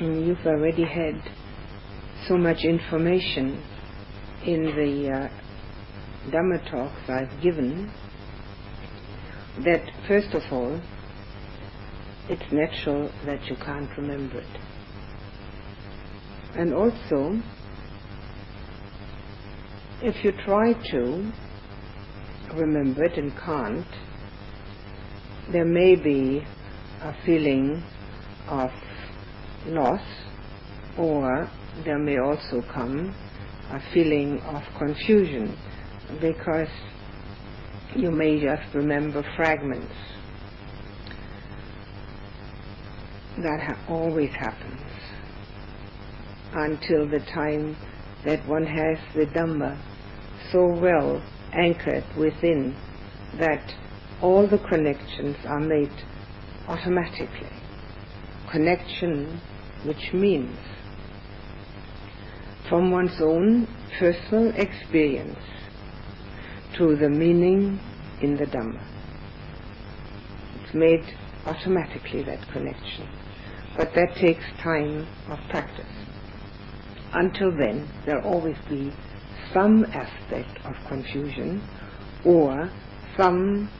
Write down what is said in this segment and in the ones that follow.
mm, you've already had so much information in the uh, Dhamma talks I've given that first of all, it's natural that you can't remember it. And also, if you try to remember it and can't, there may be a feeling of loss or there may also come a feeling of confusion because you may just remember fragments. That ha- always happens until the time that one has the Dhamma so well anchored within that all the connections are made automatically. Connection which means from one's own personal experience to the meaning in the Dhamma. It's made automatically that connection. But that takes time of practice. Until then, there'll always be some aspect of confusion or some,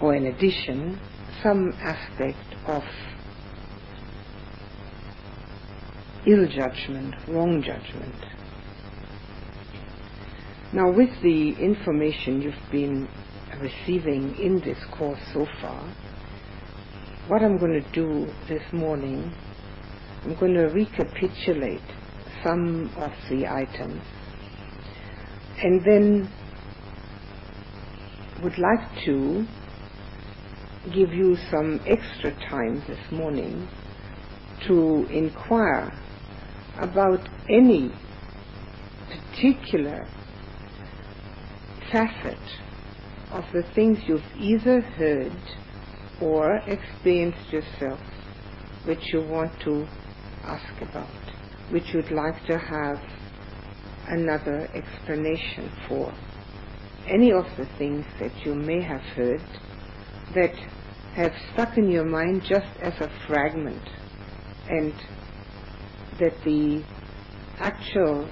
or in addition, some aspect of ill judgment, wrong judgment. Now, with the information you've been receiving in this course so far, what I'm going to do this morning, I'm going to recapitulate some of the items and then would like to give you some extra time this morning to inquire about any particular facet of the things you've either heard or experienced yourself which you want to ask about, which you'd like to have another explanation for. Any of the things that you may have heard that have stuck in your mind just as a fragment and that the actual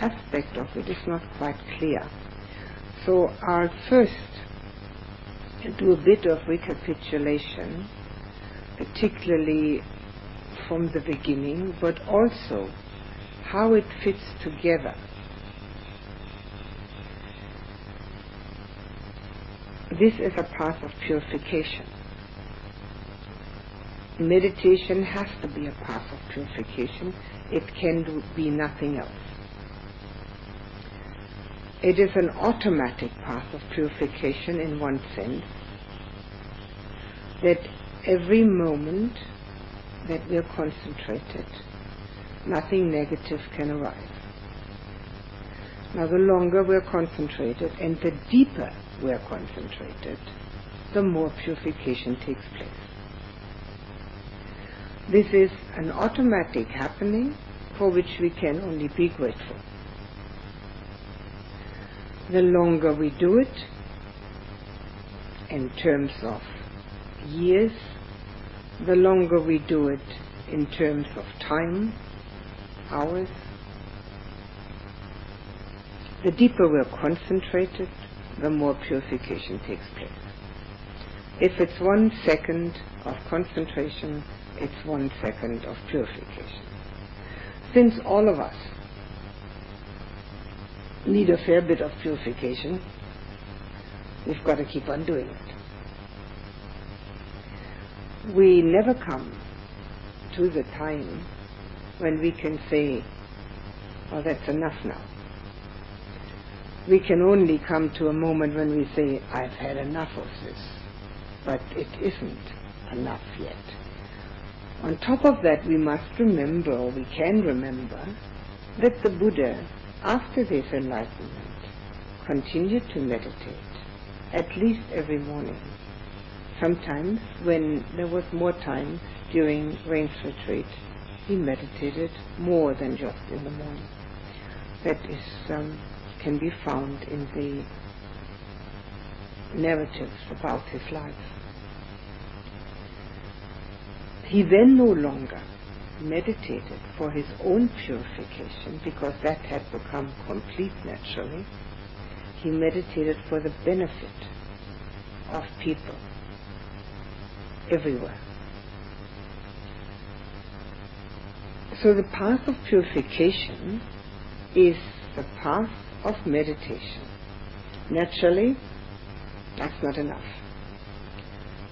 aspect of it is not quite clear. So I'll first do a bit of recapitulation, particularly from the beginning, but also how it fits together. This is a path of purification. Meditation has to be a path of purification. It can do, be nothing else. It is an automatic path of purification in one sense that every moment that we are concentrated, nothing negative can arise. Now, the longer we're concentrated and the deeper we're concentrated, the more purification takes place. This is an automatic happening for which we can only be grateful. The longer we do it, in terms of years, the longer we do it in terms of time, hours, the deeper we're concentrated, the more purification takes place. If it's one second of concentration, it's one second of purification. Since all of us need a fair bit of purification, we've got to keep on doing it. We never come to the time when we can say, well, that's enough now. We can only come to a moment when we say, I've had enough of this. But it isn't enough yet. On top of that, we must remember, or we can remember, that the Buddha, after his enlightenment, continued to meditate, at least every morning. Sometimes, when there was more time during rains retreat, he meditated more than just in the morning. That is um, can be found in the narratives about his life. He then no longer meditated for his own purification, because that had become complete naturally, he meditated for the benefit of people everywhere. So the path of purification is the path of meditation. Naturally, that's not enough.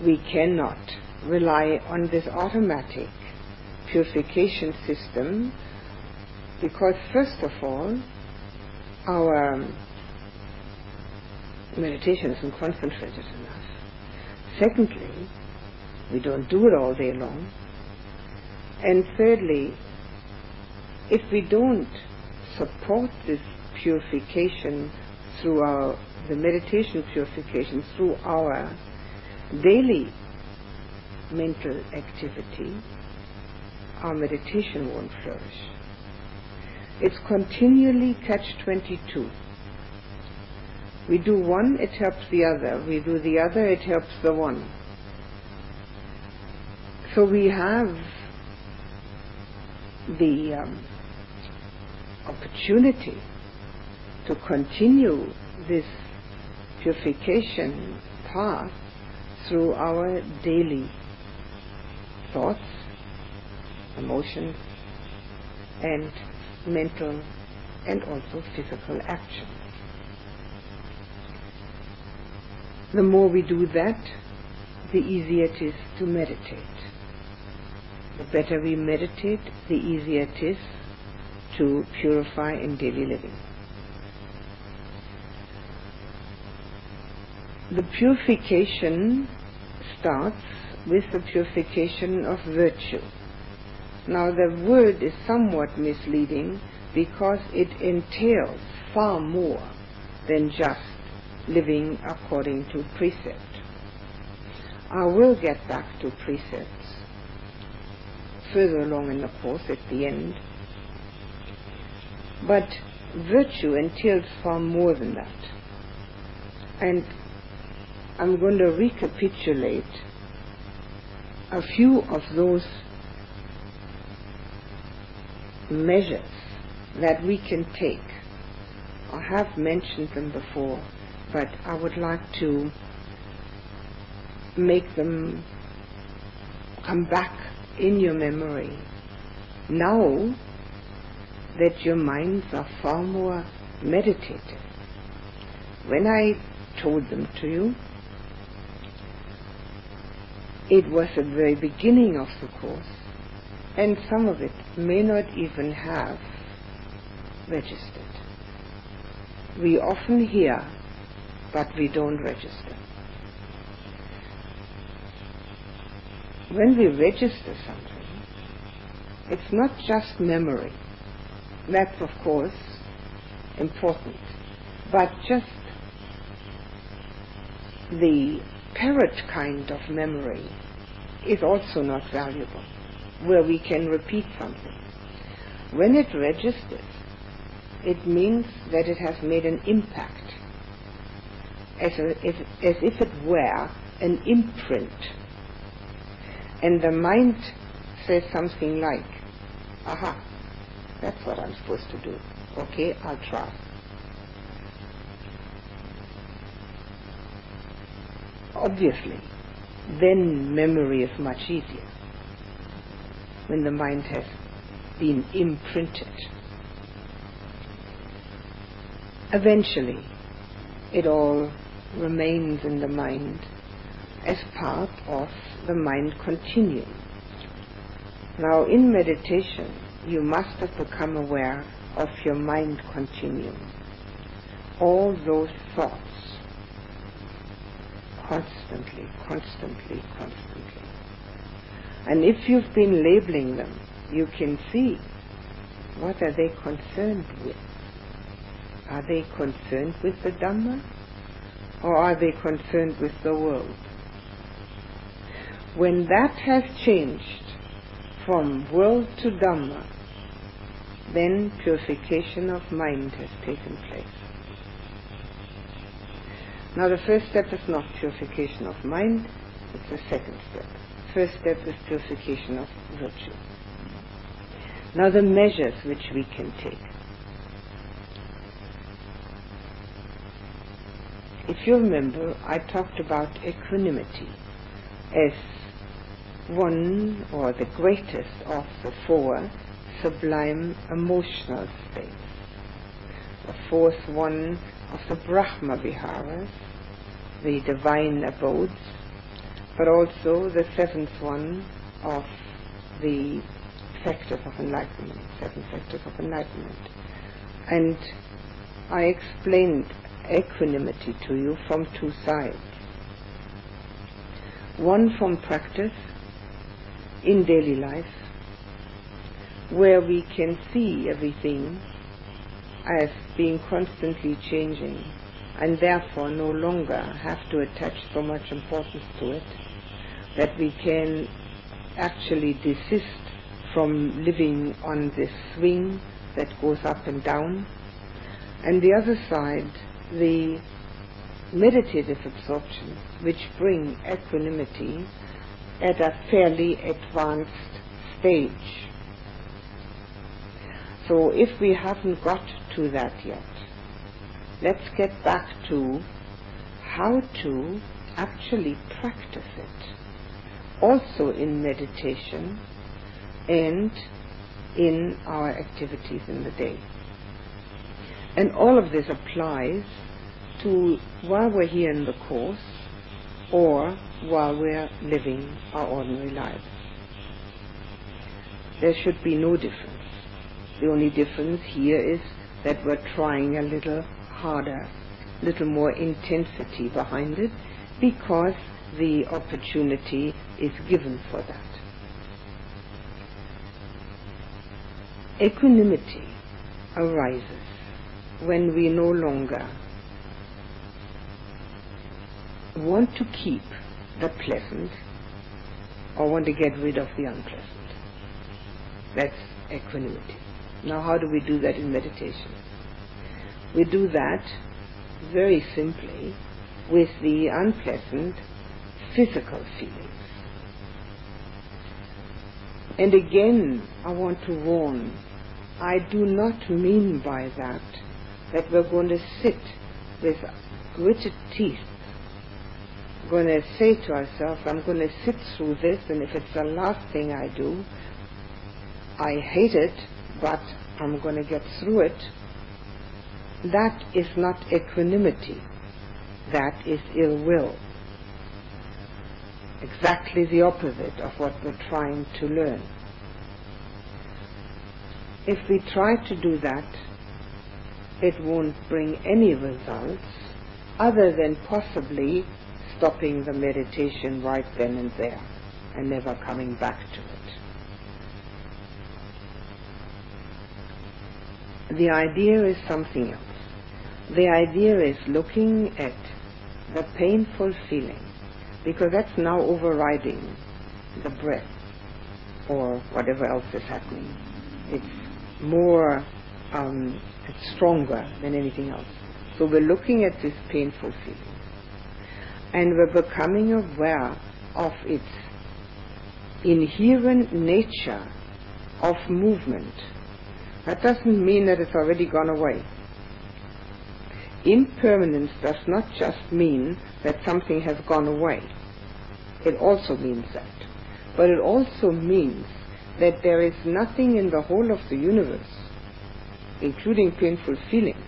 We cannot rely on this automatic purification system because first of all, our meditation isn't concentrated enough. Secondly, we don't do it all day long. And thirdly, if we don't support this purification through our the meditation purification through our daily mental activity, our meditation won't flourish. It's continually catch 22. We do one, it helps the other. We do the other, it helps the one. So we have the um, opportunity to continue this purification path through our daily thoughts, emotions, and mental and also physical action. The more we do that, the easier it is to meditate. The better we meditate, the easier it is to purify in daily living. The purification starts with the purification of virtue. Now the word is somewhat misleading because it entails far more than just living according to precept. I will get back to precepts further along in the course at the end. But virtue entails far more than that. And I'm going to recapitulate a few of those measures that we can take. I have mentioned them before, but I would like to make them come back in your memory now that your minds are far more meditative. When I told them to you, it was at the very beginning of the course, and some of it may not even have registered. We often hear, but we don't register. When we register something, it's not just memory. That's, of course, important. But just the parrot kind of memory is also not valuable, where we can repeat something. When it registers, it means that it has made an impact, as, a, as, as if it were an imprint. And the mind says something like, aha, that's what I'm supposed to do. Okay, I'll try. Obviously, then memory is much easier when the mind has been imprinted. Eventually, it all remains in the mind as part of the mind continuum. Now, in meditation, you must have become aware of your mind continuum. All those thoughts constantly, constantly, constantly. And if you've been labeling them, you can see what are they concerned with. Are they concerned with the Dhamma or are they concerned with the world? When that has changed from world to Dhamma, then purification of mind has taken place. Now the first step is not purification of mind, it's the second step. First step is purification of virtue. Now the measures which we can take. If you remember, I talked about equanimity as one or the greatest of the four sublime emotional states. The fourth one of the Brahma Viharas, the divine abodes, but also the seventh one of the factors of enlightenment, seven factors of enlightenment. And I explained equanimity to you from two sides. One from practice in daily life, where we can see everything as being constantly changing and therefore no longer have to attach so much importance to it that we can actually desist from living on this swing that goes up and down. And the other side, the meditative absorption, which bring equanimity at a fairly advanced stage. So if we haven't got to that yet, let's get back to how to actually practice it also in meditation and in our activities in the day. And all of this applies to while we're here in the course or while we're living our ordinary lives. There should be no difference. The only difference here is that we're trying a little harder, little more intensity behind it because the opportunity is given for that. Equanimity arises when we no longer want to keep the pleasant or want to get rid of the unpleasant. That's equanimity. Now, how do we do that in meditation? We do that very simply with the unpleasant physical feelings. And again, I want to warn, I do not mean by that that we're going to sit with gritted teeth, going to say to ourselves, I'm going to sit through this, and if it's the last thing I do, I hate it, but I'm going to get through it. That is not equanimity. That is ill will exactly the opposite of what we're trying to learn. If we try to do that, it won't bring any results other than possibly stopping the meditation right then and there and never coming back to it. The idea is something else. The idea is looking at the painful feeling because that's now overriding the breath or whatever else is happening. It's more, um, it's stronger than anything else. So we're looking at this painful feeling and we're becoming aware of its inherent nature of movement. That doesn't mean that it's already gone away. Impermanence does not just mean that something has gone away. It also means that. But it also means that there is nothing in the whole of the universe, including painful feelings,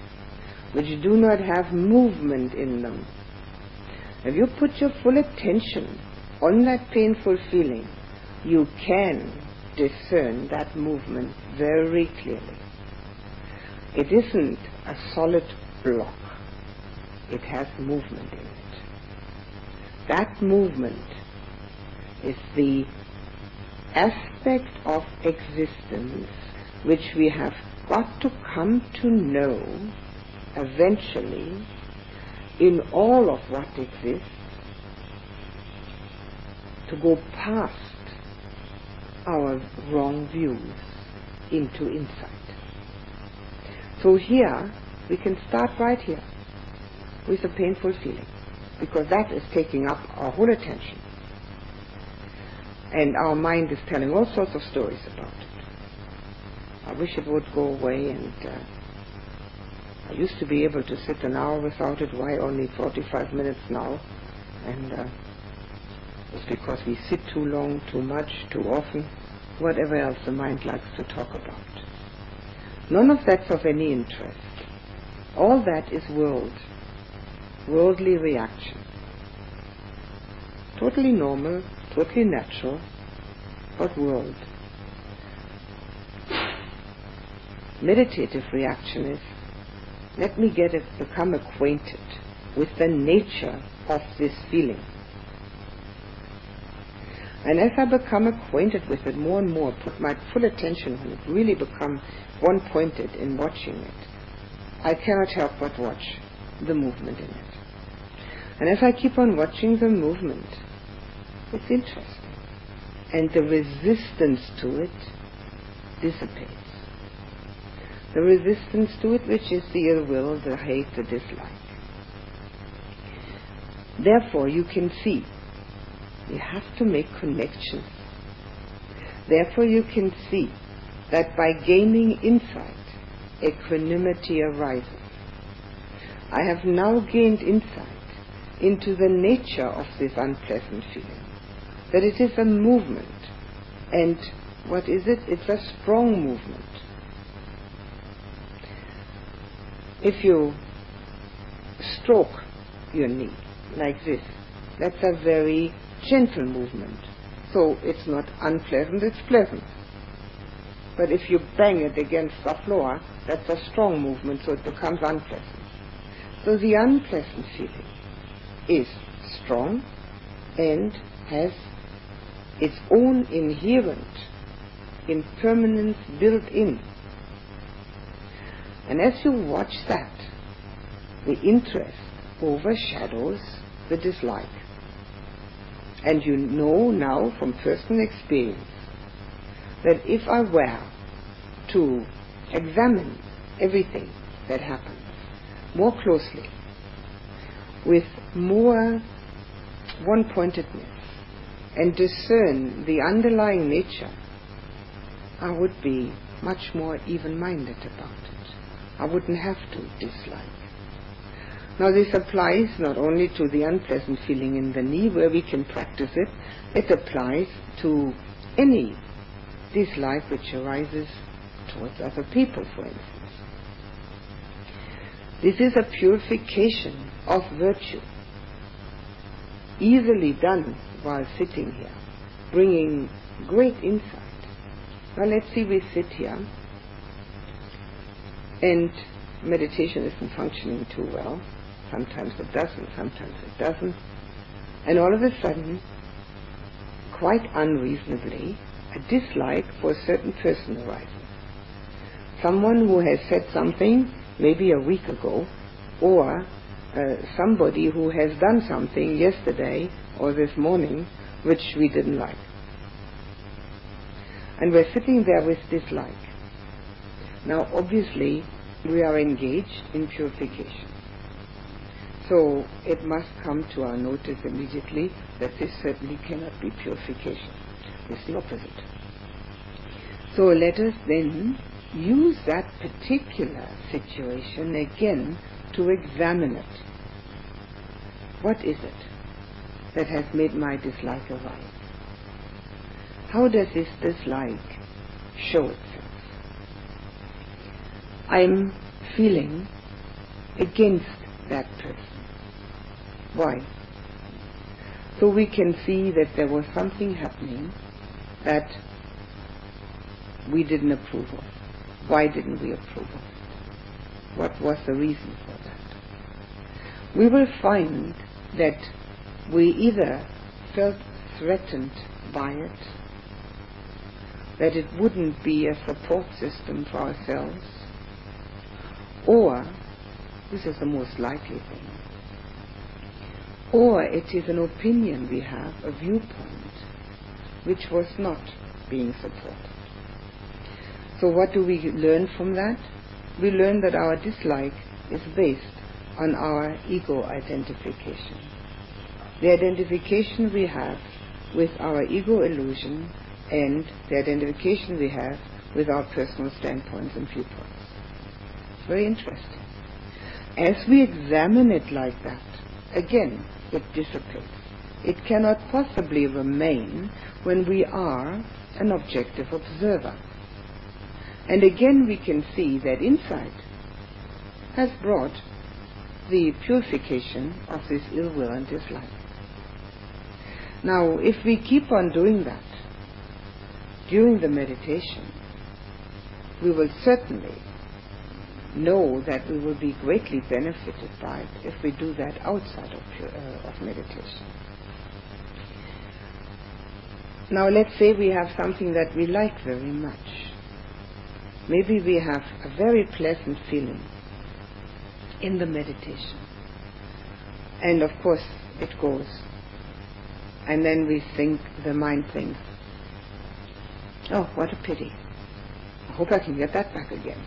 which do not have movement in them. If you put your full attention on that painful feeling, you can discern that movement very clearly. It isn't a solid block it has movement in it. That movement is the aspect of existence which we have got to come to know eventually in all of what exists to go past our wrong views into insight. So here, we can start right here with a painful feeling because that is taking up our whole attention. And our mind is telling all sorts of stories about it. I wish it would go away and uh, I used to be able to sit an hour without it. Why only 45 minutes now? And uh, it's because we sit too long, too much, too often, whatever else the mind likes to talk about. None of that's of any interest. All that is world, worldly reaction. Totally normal, totally natural, but world. Meditative reaction is let me get it, become acquainted with the nature of this feeling. And as I become acquainted with it more and more, put my full attention on it, really become one pointed in watching it, I cannot help but watch the movement in it. And as I keep on watching the movement, it's interesting. And the resistance to it dissipates the resistance to it, which is the ill will, the hate, the dislike. Therefore, you can see, you have to make connections. Therefore, you can see that by gaining insight, equanimity arises. I have now gained insight into the nature of this unpleasant feeling, that it is a movement, and what is it? It's a strong movement if you stroke your knee like this, that's a very gentle movement. So it's not unpleasant, it's pleasant. But if you bang it against the floor, that's a strong movement, so it becomes unpleasant. So the unpleasant feeling is strong and has its own inherent impermanence built in and as you watch that, the interest overshadows the dislike. And you know now from personal experience that if I were to examine everything that happens more closely, with more one pointedness, and discern the underlying nature, I would be much more even minded about it. I wouldn't have to dislike. Now this applies not only to the unpleasant feeling in the knee where we can practice it, it applies to any dislike which arises towards other people, for instance. This is a purification of virtue, easily done while sitting here, bringing great insight. Now let's see, we sit here and meditation isn't functioning too well. Sometimes it doesn't, sometimes it doesn't. And all of a sudden, quite unreasonably, a dislike for a certain person arises. Someone who has said something maybe a week ago, or uh, somebody who has done something yesterday or this morning which we didn't like. And we're sitting there with dislike. Now, obviously, we are engaged in purification. So it must come to our notice immediately that this certainly cannot be purification. It's the opposite. So let us then use that particular situation again to examine it. What is it that has made my dislike arise? How does this dislike show itself? I'm feeling against that person. Why? So we can see that there was something happening that we didn't approve of. Why didn't we approve of? What was the reason for that? We will find that we either felt threatened by it, that it wouldn't be a support system for ourselves, or, this is the most likely thing, or it is an opinion we have, a viewpoint, which was not being supported. So what do we learn from that? We learn that our dislike is based on our ego identification. The identification we have with our ego illusion and the identification we have with our personal standpoints and viewpoints. It's very interesting. As we examine it like that, again, it dissipates. It cannot possibly remain when we are an objective observer. And again we can see that insight has brought the purification of this ill will and dislike. Now, if we keep on doing that during the meditation, we will certainly know that we will be greatly benefited by it if we do that outside of, uh, of meditation. Now let's say we have something that we like very much. Maybe we have a very pleasant feeling in the meditation. And of course it goes. And then we think, the mind thinks, oh, what a pity. I hope I can get that back again.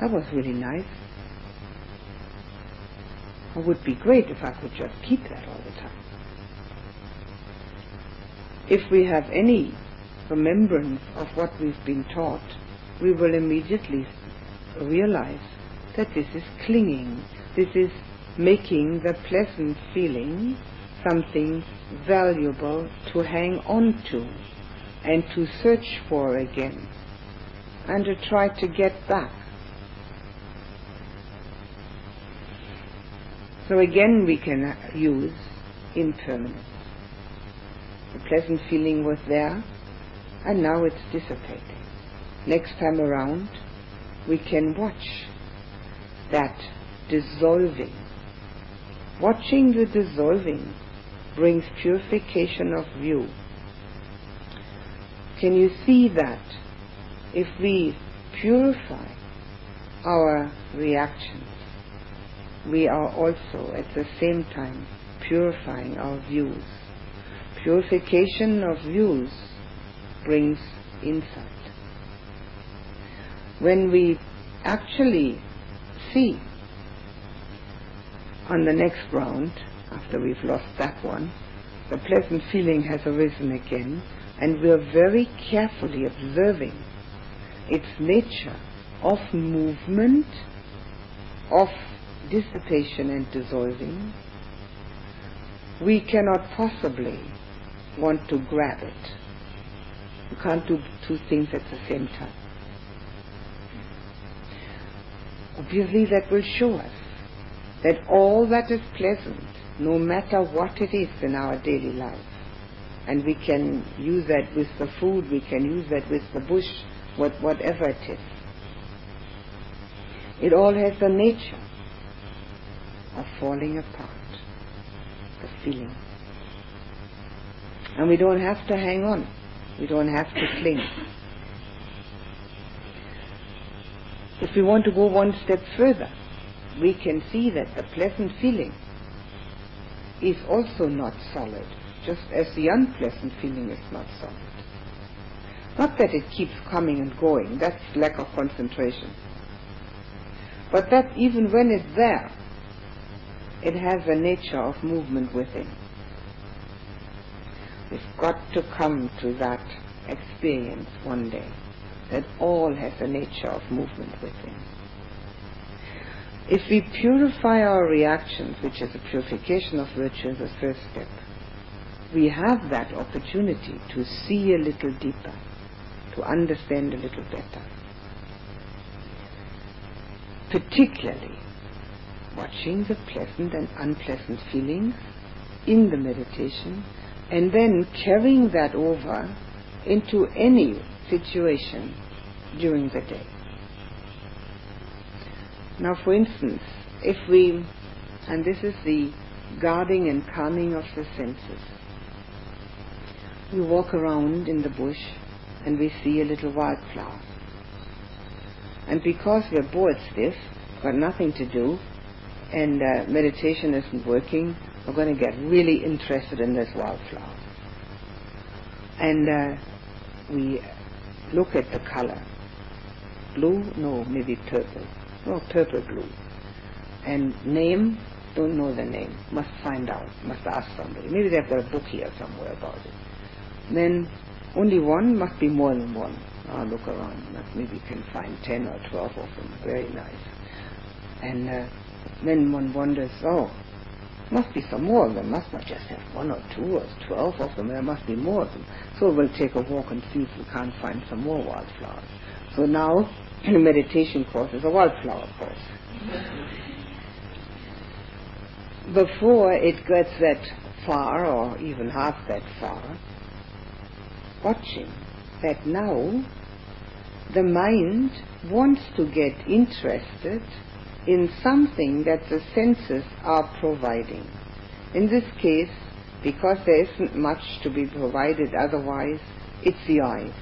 That was really nice. It would be great if I could just keep that all the time. If we have any remembrance of what we've been taught, we will immediately realize that this is clinging. This is making the pleasant feeling something valuable to hang on to and to search for again and to try to get back. So again we can use impermanence. The pleasant feeling was there and now it's dissipating. Next time around we can watch that dissolving. Watching the dissolving brings purification of view. Can you see that if we purify our reactions, we are also at the same time purifying our views. Purification of views brings insight. When we actually see on the next round, after we've lost that one, the pleasant feeling has arisen again, and we're very carefully observing its nature of movement, of dissipation and dissolving, we cannot possibly want to grab it. You can't do two things at the same time. Obviously, that will show us that all that is pleasant, no matter what it is in our daily life, and we can use that with the food, we can use that with the bush, what, whatever it is. It all has a nature of falling apart, the feeling. And we don't have to hang on. We don't have to cling. If we want to go one step further, we can see that the pleasant feeling is also not solid, just as the unpleasant feeling is not solid. Not that it keeps coming and going, that's lack of concentration. But that even when it's there, it has a nature of movement within. We've got to come to that experience one day that all has a nature of movement within. If we purify our reactions, which is a purification of virtue as a first step, we have that opportunity to see a little deeper, to understand a little better. Particularly watching the pleasant and unpleasant feelings in the meditation and then carrying that over into any situation during the day. Now, for instance, if we, and this is the guarding and calming of the senses, we walk around in the bush and we see a little wildflower. And because we're bored stiff, got nothing to do, and uh, meditation isn't working, we're going to get really interested in this wildflower. And uh, we look at the color. Blue? No, maybe purple. No, purple blue. And name? Don't know the name. Must find out. Must ask somebody. Maybe they've got a book here somewhere about it. Then only one must be more than one. I'll look around. Maybe we can find 10 or 12 of them. Very nice. And uh, then one wonders, oh, must be some more of them. Must not just have one or two or 12 of them. There must be more of them. So we'll take a walk and see if we can't find some more wildflowers. So now, the meditation course is a wildflower course. Before it gets that far, or even half that far, watching that now the mind wants to get interested in something that the senses are providing. In this case, because there isn't much to be provided otherwise, it's the eyes.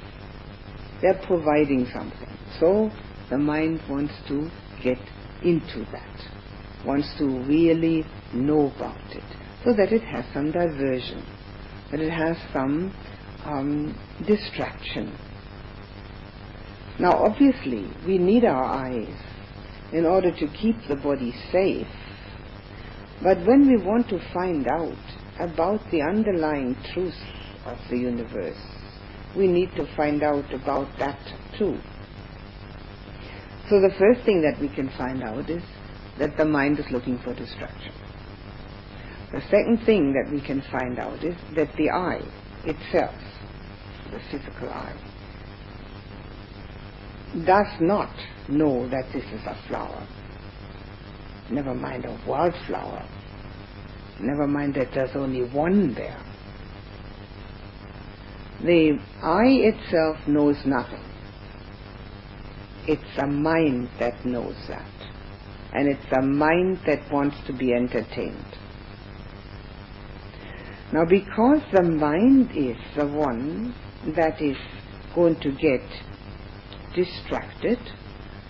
They're providing something. So the mind wants to get into that, wants to really know about it, so that it has some diversion, that it has some um, distraction. Now, obviously, we need our eyes in order to keep the body safe. But when we want to find out about the underlying truth of the universe, we need to find out about that too. So the first thing that we can find out is that the mind is looking for distraction. The second thing that we can find out is that the eye itself, the physical eye, does not know that this is a flower. Never mind a wildflower. Never mind that there's only one there. The eye itself knows nothing. It's a mind that knows that. And it's a mind that wants to be entertained. Now because the mind is the one that is going to get distracted,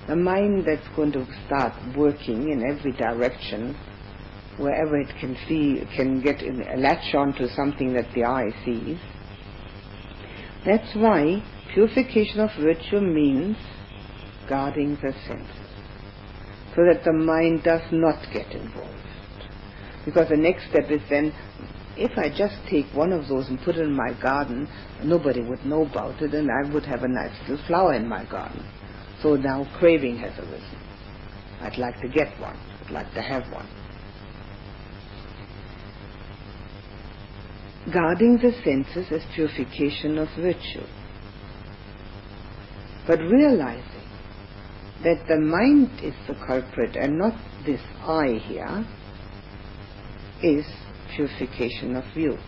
the mind that's going to start working in every direction, wherever it can see, can get in, latch on to something that the eye sees. That's why purification of virtue means guarding the senses, so that the mind does not get involved. Because the next step is then if I just take one of those and put it in my garden, nobody would know about it and I would have a nice little flower in my garden. So now craving has arisen. I'd like to get one. I'd like to have one. Guarding the senses is purification of virtue. But realizing that the mind is the culprit and not this I here is purification of view.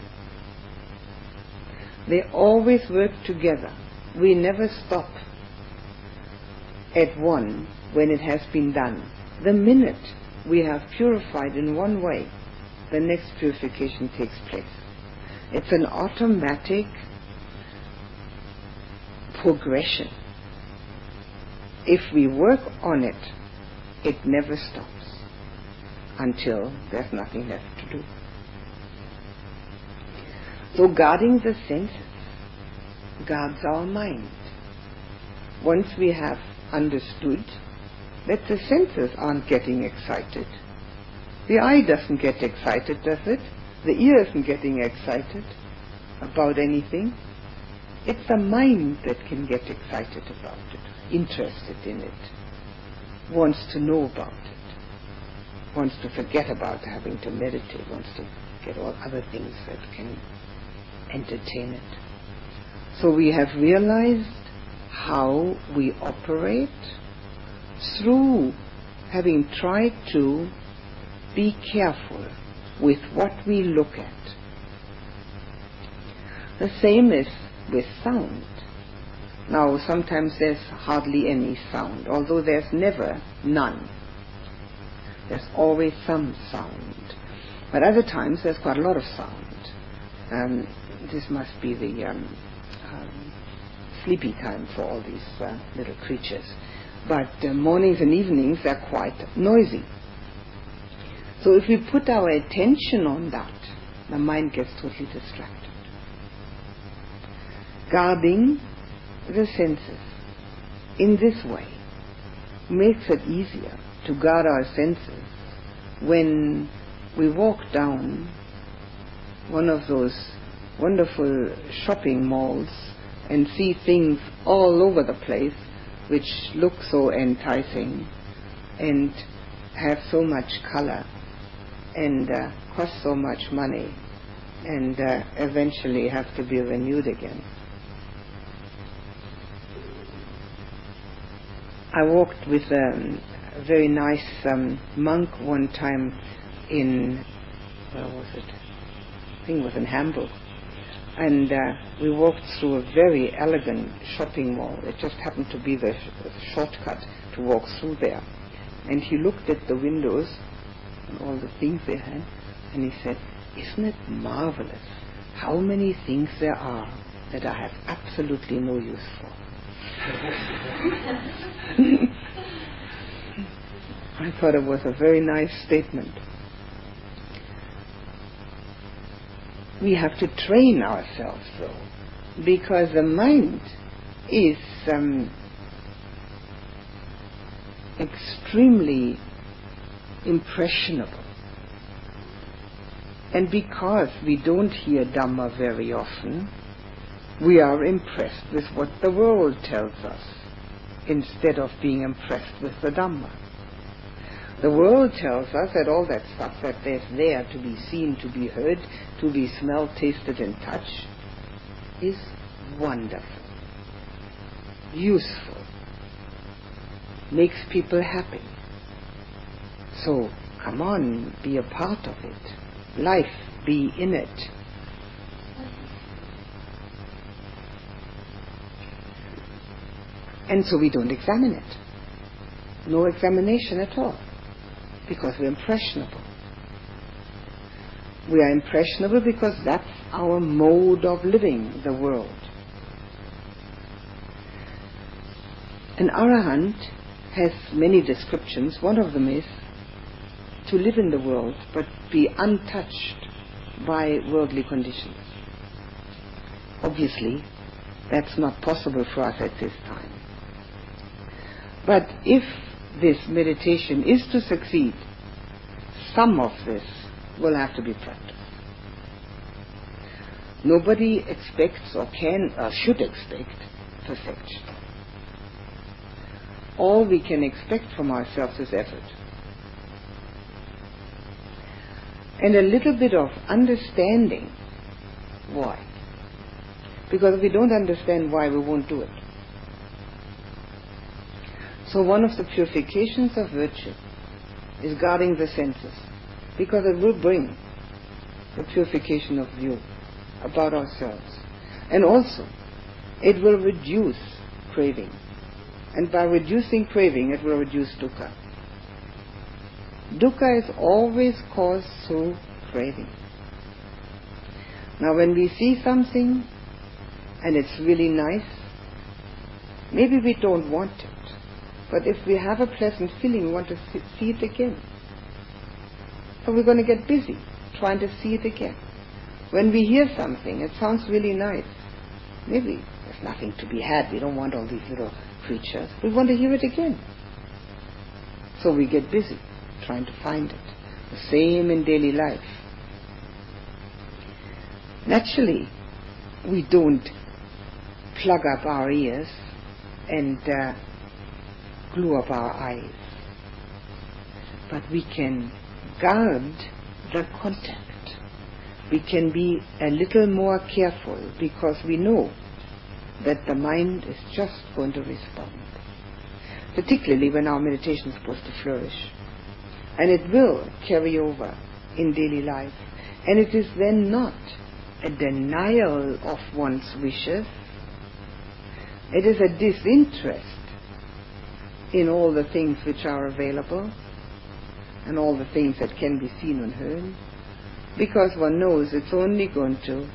They always work together. We never stop at one when it has been done. The minute we have purified in one way, the next purification takes place. It's an automatic progression. If we work on it, it never stops until there's nothing left to do. So guarding the senses guards our mind. Once we have understood that the senses aren't getting excited, the eye doesn't get excited, does it? The ear isn't getting excited about anything. It's the mind that can get excited about it, interested in it, wants to know about it, wants to forget about having to meditate, wants to get all other things that can entertain it. So we have realized how we operate through having tried to be careful with what we look at. The same is with sound. Now, sometimes there's hardly any sound, although there's never none. There's always some sound. But other times there's quite a lot of sound. Um, this must be the um, um, sleepy time for all these uh, little creatures. But uh, mornings and evenings are quite noisy. So if we put our attention on that, the mind gets totally distracted. Guarding the senses in this way makes it easier to guard our senses when we walk down one of those wonderful shopping malls and see things all over the place which look so enticing and have so much color and uh, cost so much money and uh, eventually have to be renewed again. I walked with um, a very nice um, monk one time in, where was it? I think it was in Hamburg. And uh, we walked through a very elegant shopping mall. It just happened to be the, sh- the shortcut to walk through there. And he looked at the windows and all the things they had, and he said, Isn't it marvelous how many things there are that I have absolutely no use for? I thought it was a very nice statement. We have to train ourselves, though, because the mind is um, extremely impressionable. And because we don't hear Dhamma very often, we are impressed with what the world tells us instead of being impressed with the Dhamma. The world tells us that all that stuff that there's there to be seen, to be heard, to be smelled, tasted, and touched is wonderful, useful, makes people happy. So come on, be a part of it. Life, be in it. And so we don't examine it. No examination at all. Because we're impressionable. We are impressionable because that's our mode of living the world. An arahant has many descriptions. One of them is to live in the world but be untouched by worldly conditions. Obviously, that's not possible for us at this time. But if this meditation is to succeed, some of this will have to be practiced. Nobody expects or can or should expect perfection. All we can expect from ourselves is effort. And a little bit of understanding why. Because if we don't understand why, we won't do it. So one of the purifications of virtue is guarding the senses, because it will bring the purification of view about ourselves. And also, it will reduce craving. And by reducing craving, it will reduce dukkha. Dukkha is always caused through craving. Now, when we see something and it's really nice, maybe we don't want it. But if we have a pleasant feeling, we want to see it again. So we're going to get busy trying to see it again. When we hear something, it sounds really nice. Maybe there's nothing to be had. We don't want all these little creatures. We want to hear it again. So we get busy trying to find it. The same in daily life. Naturally, we don't plug up our ears and uh, glue up our eyes. But we can guard the contact. We can be a little more careful because we know that the mind is just going to respond. Particularly when our meditation is supposed to flourish. And it will carry over in daily life. And it is then not a denial of one's wishes. It is a disinterest in all the things which are available and all the things that can be seen and heard because one knows it's only going to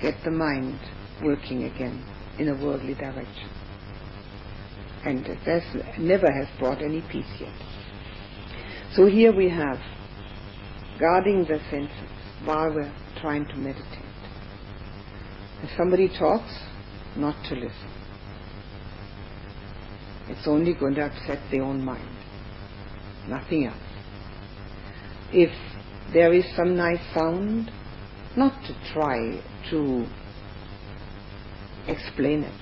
get the mind working again in a worldly direction. And that never has brought any peace yet. So here we have guarding the senses while we're trying to meditate. If somebody talks, not to listen. It's only going to upset the own mind. Nothing else. If there is some nice sound, not to try to explain it,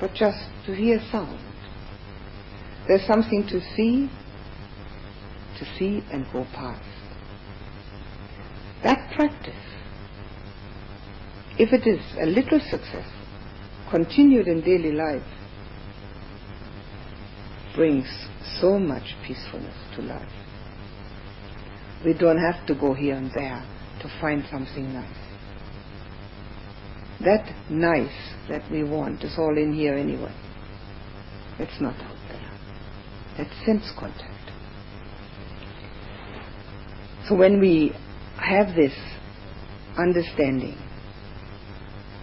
but just to hear sound. There's something to see, to see and go past. That practice, if it is a little success, continued in daily life, brings so much peacefulness to life. We don't have to go here and there to find something nice. That nice that we want is all in here anyway. It's not out there. That's sense contact. So when we have this understanding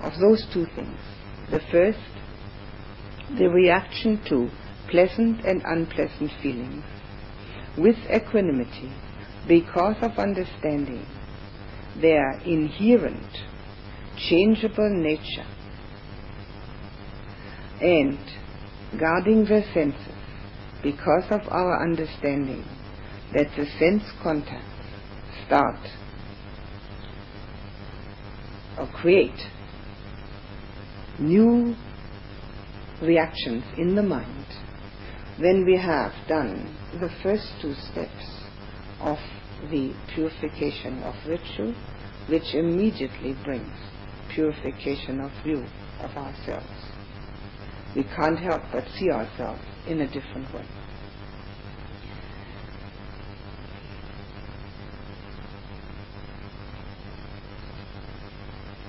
of those two things, the first, the reaction to pleasant and unpleasant feelings with equanimity because of understanding their inherent changeable nature and guarding the senses because of our understanding that the sense contacts start or create new reactions in the mind, then we have done the first two steps of the purification of virtue, which immediately brings purification of view of ourselves. We can't help but see ourselves in a different way.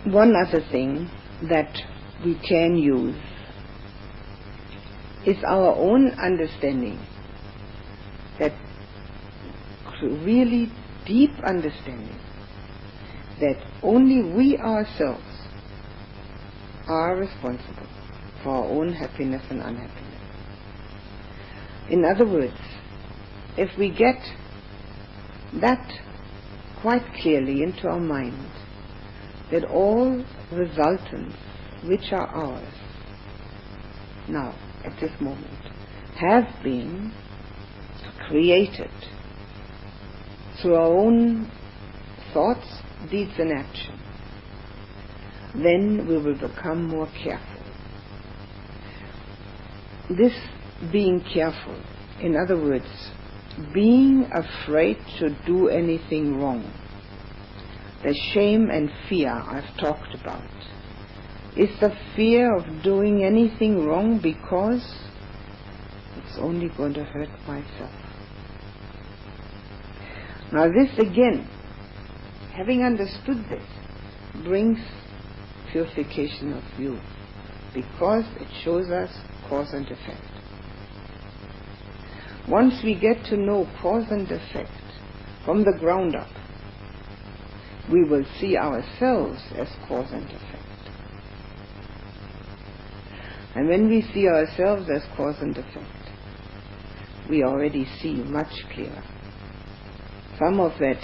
One other thing that we can use is our own understanding that really deep understanding that only we ourselves are responsible for our own happiness and unhappiness. In other words, if we get that quite clearly into our mind, that all resultants which are ours now, at this moment, have been created through our own thoughts, deeds, and action, then we will become more careful. This being careful, in other words, being afraid to do anything wrong, the shame and fear I've talked about, is the fear of doing anything wrong because it's only going to hurt myself. Now this again, having understood this, brings purification of you because it shows us cause and effect. Once we get to know cause and effect from the ground up, we will see ourselves as cause and effect. And when we see ourselves as cause and effect, we already see much clearer some of that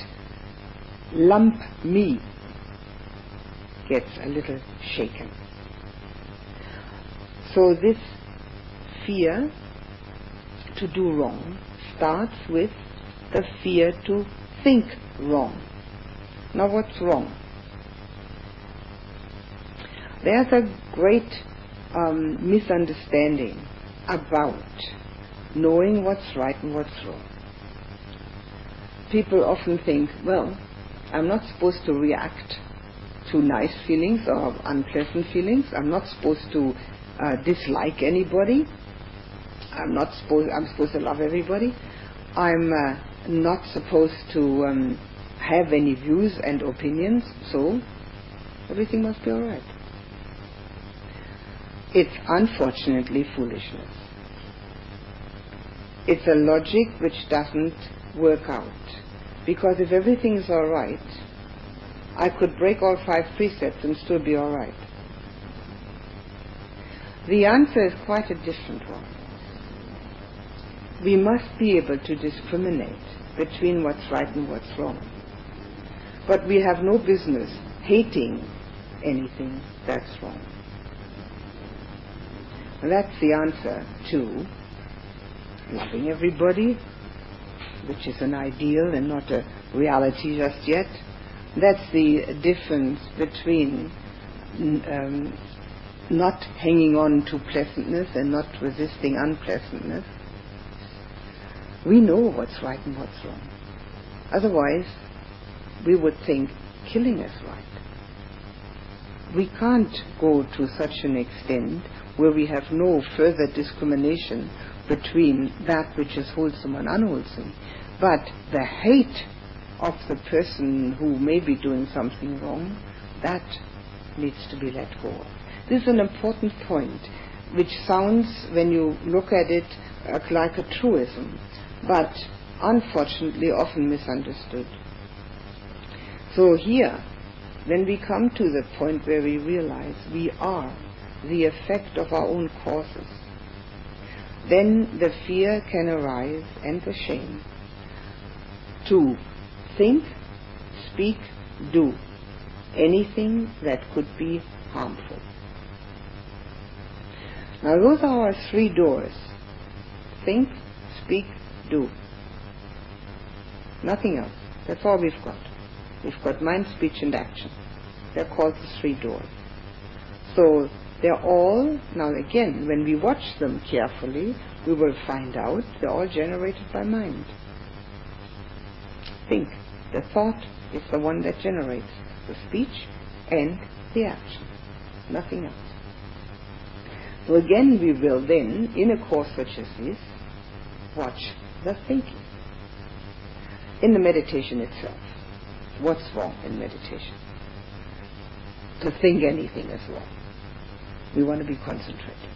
lump me gets a little shaken. So this fear to do wrong starts with the fear to think wrong. Now what's wrong? There's a great um, misunderstanding about knowing what's right and what's wrong people often think, well, I'm not supposed to react to nice feelings or unpleasant feelings. I'm not supposed to uh, dislike anybody. I'm not supposed. I'm supposed to love everybody. I'm uh, not supposed to um, have any views and opinions. So everything must be all right. It's unfortunately foolishness. It's a logic which doesn't work out. Because if everything is all right, I could break all five precepts and still be all right. The answer is quite a different one. We must be able to discriminate between what's right and what's wrong. But we have no business hating anything that's wrong. That's the answer to loving everybody, which is an ideal and not a reality just yet. That's the difference between um, not hanging on to pleasantness and not resisting unpleasantness, we know what's right and what's wrong. Otherwise, we would think killing is right. We can't go to such an extent where we have no further discrimination between that which is wholesome and unwholesome. But the hate of the person who may be doing something wrong, that needs to be let go of. This is an important point, which sounds, when you look at it, uh, like a truism, but unfortunately often misunderstood. So here, when we come to the point where we realize we are the effect of our own causes, then the fear can arise and the shame to think, speak, do anything that could be harmful. Now those are our three doors. Think, speak, do. Nothing else. That's all we've got. We've got mind, speech, and action. They're called the three doors. So they're all, now again, when we watch them carefully, we will find out they're all generated by mind. Think. The thought is the one that generates the speech and the action. Nothing else. So again, we will then, in a course such as this, watch the thinking. In the meditation itself, what's wrong in meditation? To think anything is wrong. We want to be concentrated.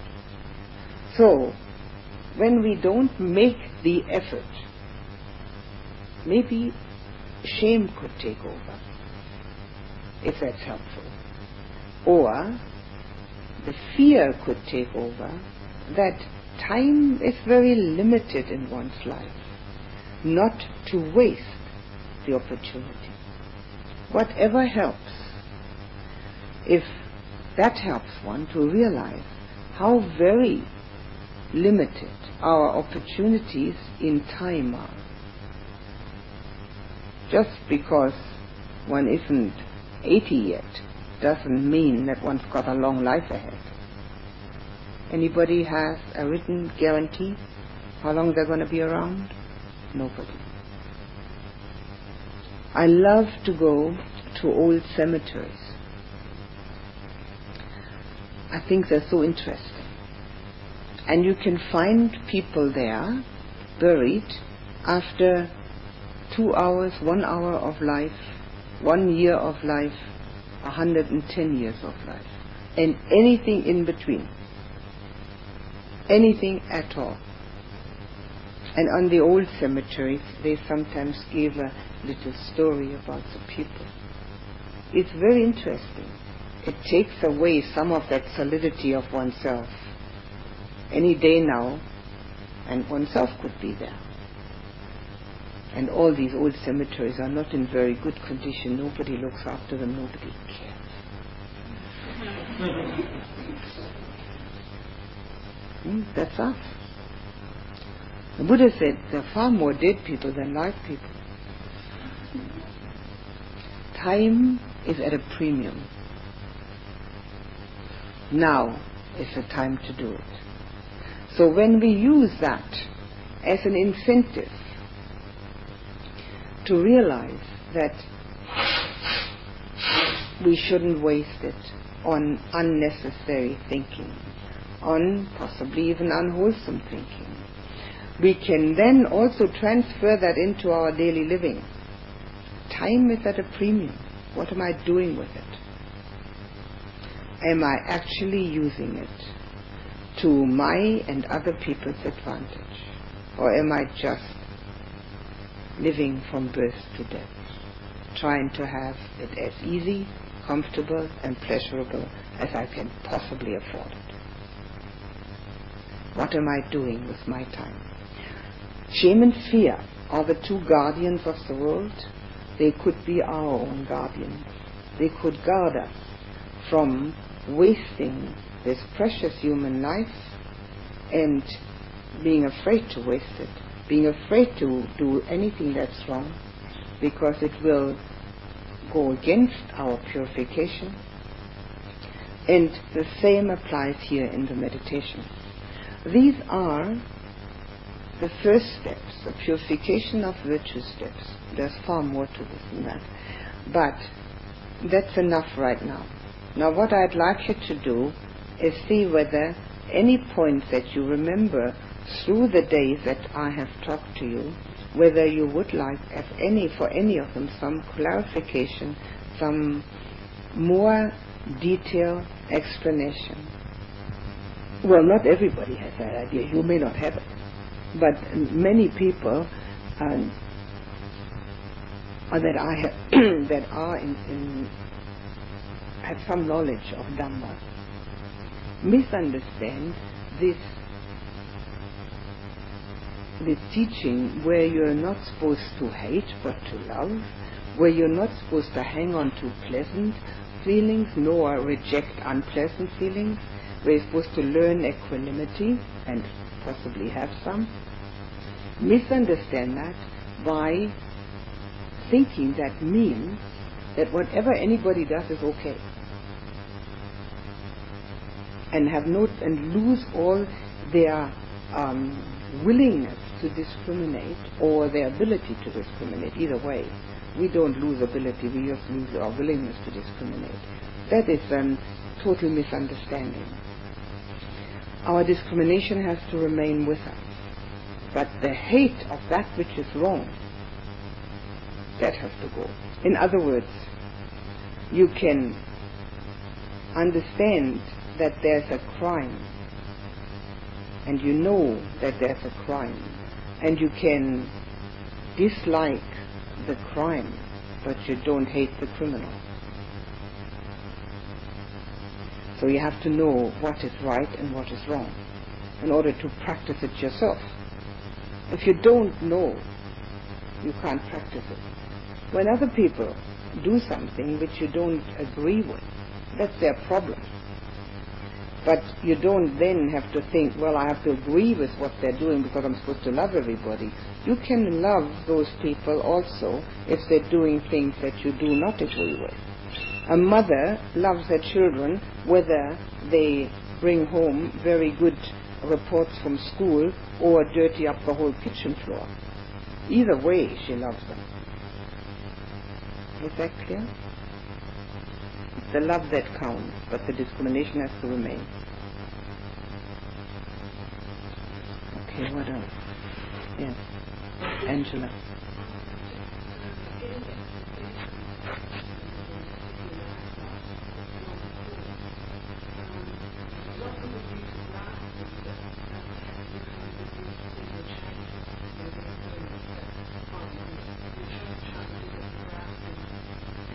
So, when we don't make the effort, maybe shame could take over, if that's helpful. Or the fear could take over that time is very limited in one's life, not to waste the opportunity. Whatever helps, if that helps one to realize how very limited our opportunities in time are. Just because one isn't 80 yet doesn't mean that one's got a long life ahead. Anybody has a written guarantee how long they're going to be around? Nobody. I love to go to old cemeteries. I think they're so interesting. And you can find people there buried after two hours, one hour of life, one year of life, 110 years of life, and anything in between. Anything at all. And on the old cemeteries, they sometimes give a little story about the people. It's very interesting. It takes away some of that solidity of oneself. Any day now, and oneself could be there. And all these old cemeteries are not in very good condition. Nobody looks after them. Nobody cares. hmm, that's us. The Buddha said there are far more dead people than live people. Time is at a premium. Now is the time to do it. So when we use that as an incentive to realize that we shouldn't waste it on unnecessary thinking, on possibly even unwholesome thinking. We can then also transfer that into our daily living. Time is at a premium. What am I doing with it? Am I actually using it to my and other people's advantage? Or am I just living from birth to death, trying to have it as easy, comfortable, and pleasurable as I can possibly afford it. What am I doing with my time? Shame and fear are the two guardians of the world. They could be our own guardians. They could guard us from wasting this precious human life and being afraid to waste it being afraid to do anything that's wrong because it will go against our purification And the same applies here in the meditation. These are the first steps, the purification of virtue steps. There's far more to this than that. But that's enough right now. Now what I'd like you to do is see whether any points that you remember through the days that I have talked to you, whether you would like, if any, for any of them, some clarification, some more detailed explanation. Well, not everybody has that idea. You may not have it. But many people um, that I have, that are in, in, have some knowledge of Dhamma misunderstand this the teaching where you're not supposed to hate but to love, where you're not supposed to hang on to pleasant feelings nor reject unpleasant feelings, where you're supposed to learn equanimity and possibly have some, misunderstand that by thinking that means that whatever anybody does is okay. And have no and lose all their um, willingness to discriminate or their ability to discriminate. Either way, we don't lose ability; we just lose our willingness to discriminate. That is a um, total misunderstanding. Our discrimination has to remain with us, but the hate of that which is wrong that has to go. In other words, you can understand that there's a crime and you know that there's a crime and you can dislike the crime but you don't hate the criminal. So you have to know what is right and what is wrong in order to practice it yourself. If you don't know, you can't practice it. When other people do something which you don't agree with, that's their problem. But you don't then have to think, well, I have to agree with what they're doing because I'm supposed to love everybody. You can love those people also if they're doing things that you do not agree with. A mother loves her children whether they bring home very good reports from school or dirty up the whole kitchen floor. Either way, she loves them. Is that clear? The love that counts, but the discrimination has to remain. Okay, what else? Yes. Angela.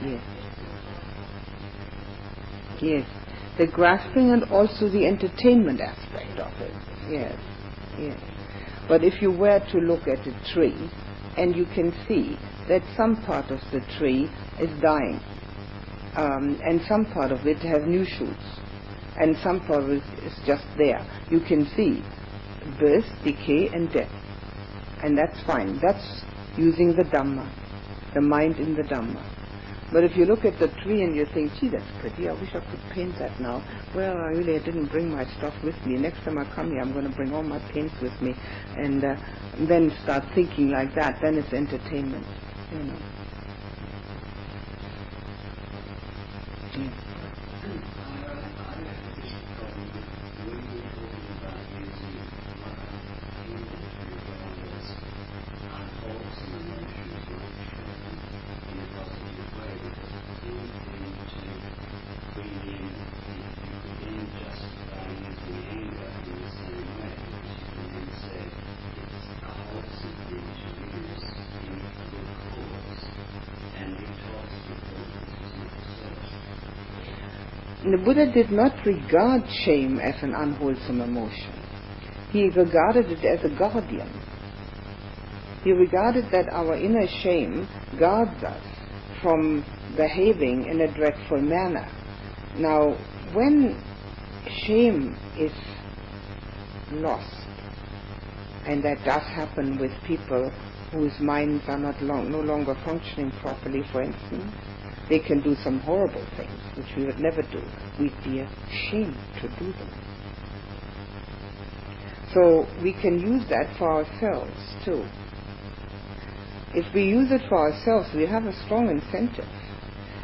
Yes. Yes. The grasping and also the entertainment aspect of it. Yes. Yes. But if you were to look at a tree and you can see that some part of the tree is dying um, and some part of it has new shoots and some part of it is just there. You can see birth, decay and death. And that's fine. That's using the Dhamma, the mind in the Dhamma. But if you look at the tree and you think, gee, that's pretty, I wish I could paint that now. Well, I really didn't bring my stuff with me. Next time I come here, I'm going to bring all my paints with me. And uh, then start thinking like that. Then it's entertainment, you know. The Buddha did not regard shame as an unwholesome emotion. He regarded it as a guardian. He regarded that our inner shame guards us from behaving in a dreadful manner. Now, when shame is lost, and that does happen with people whose minds are not long, no longer functioning properly, for instance, they can do some horrible things, which we would never do. We'd be ashamed to do them. So we can use that for ourselves too. If we use it for ourselves, we have a strong incentive.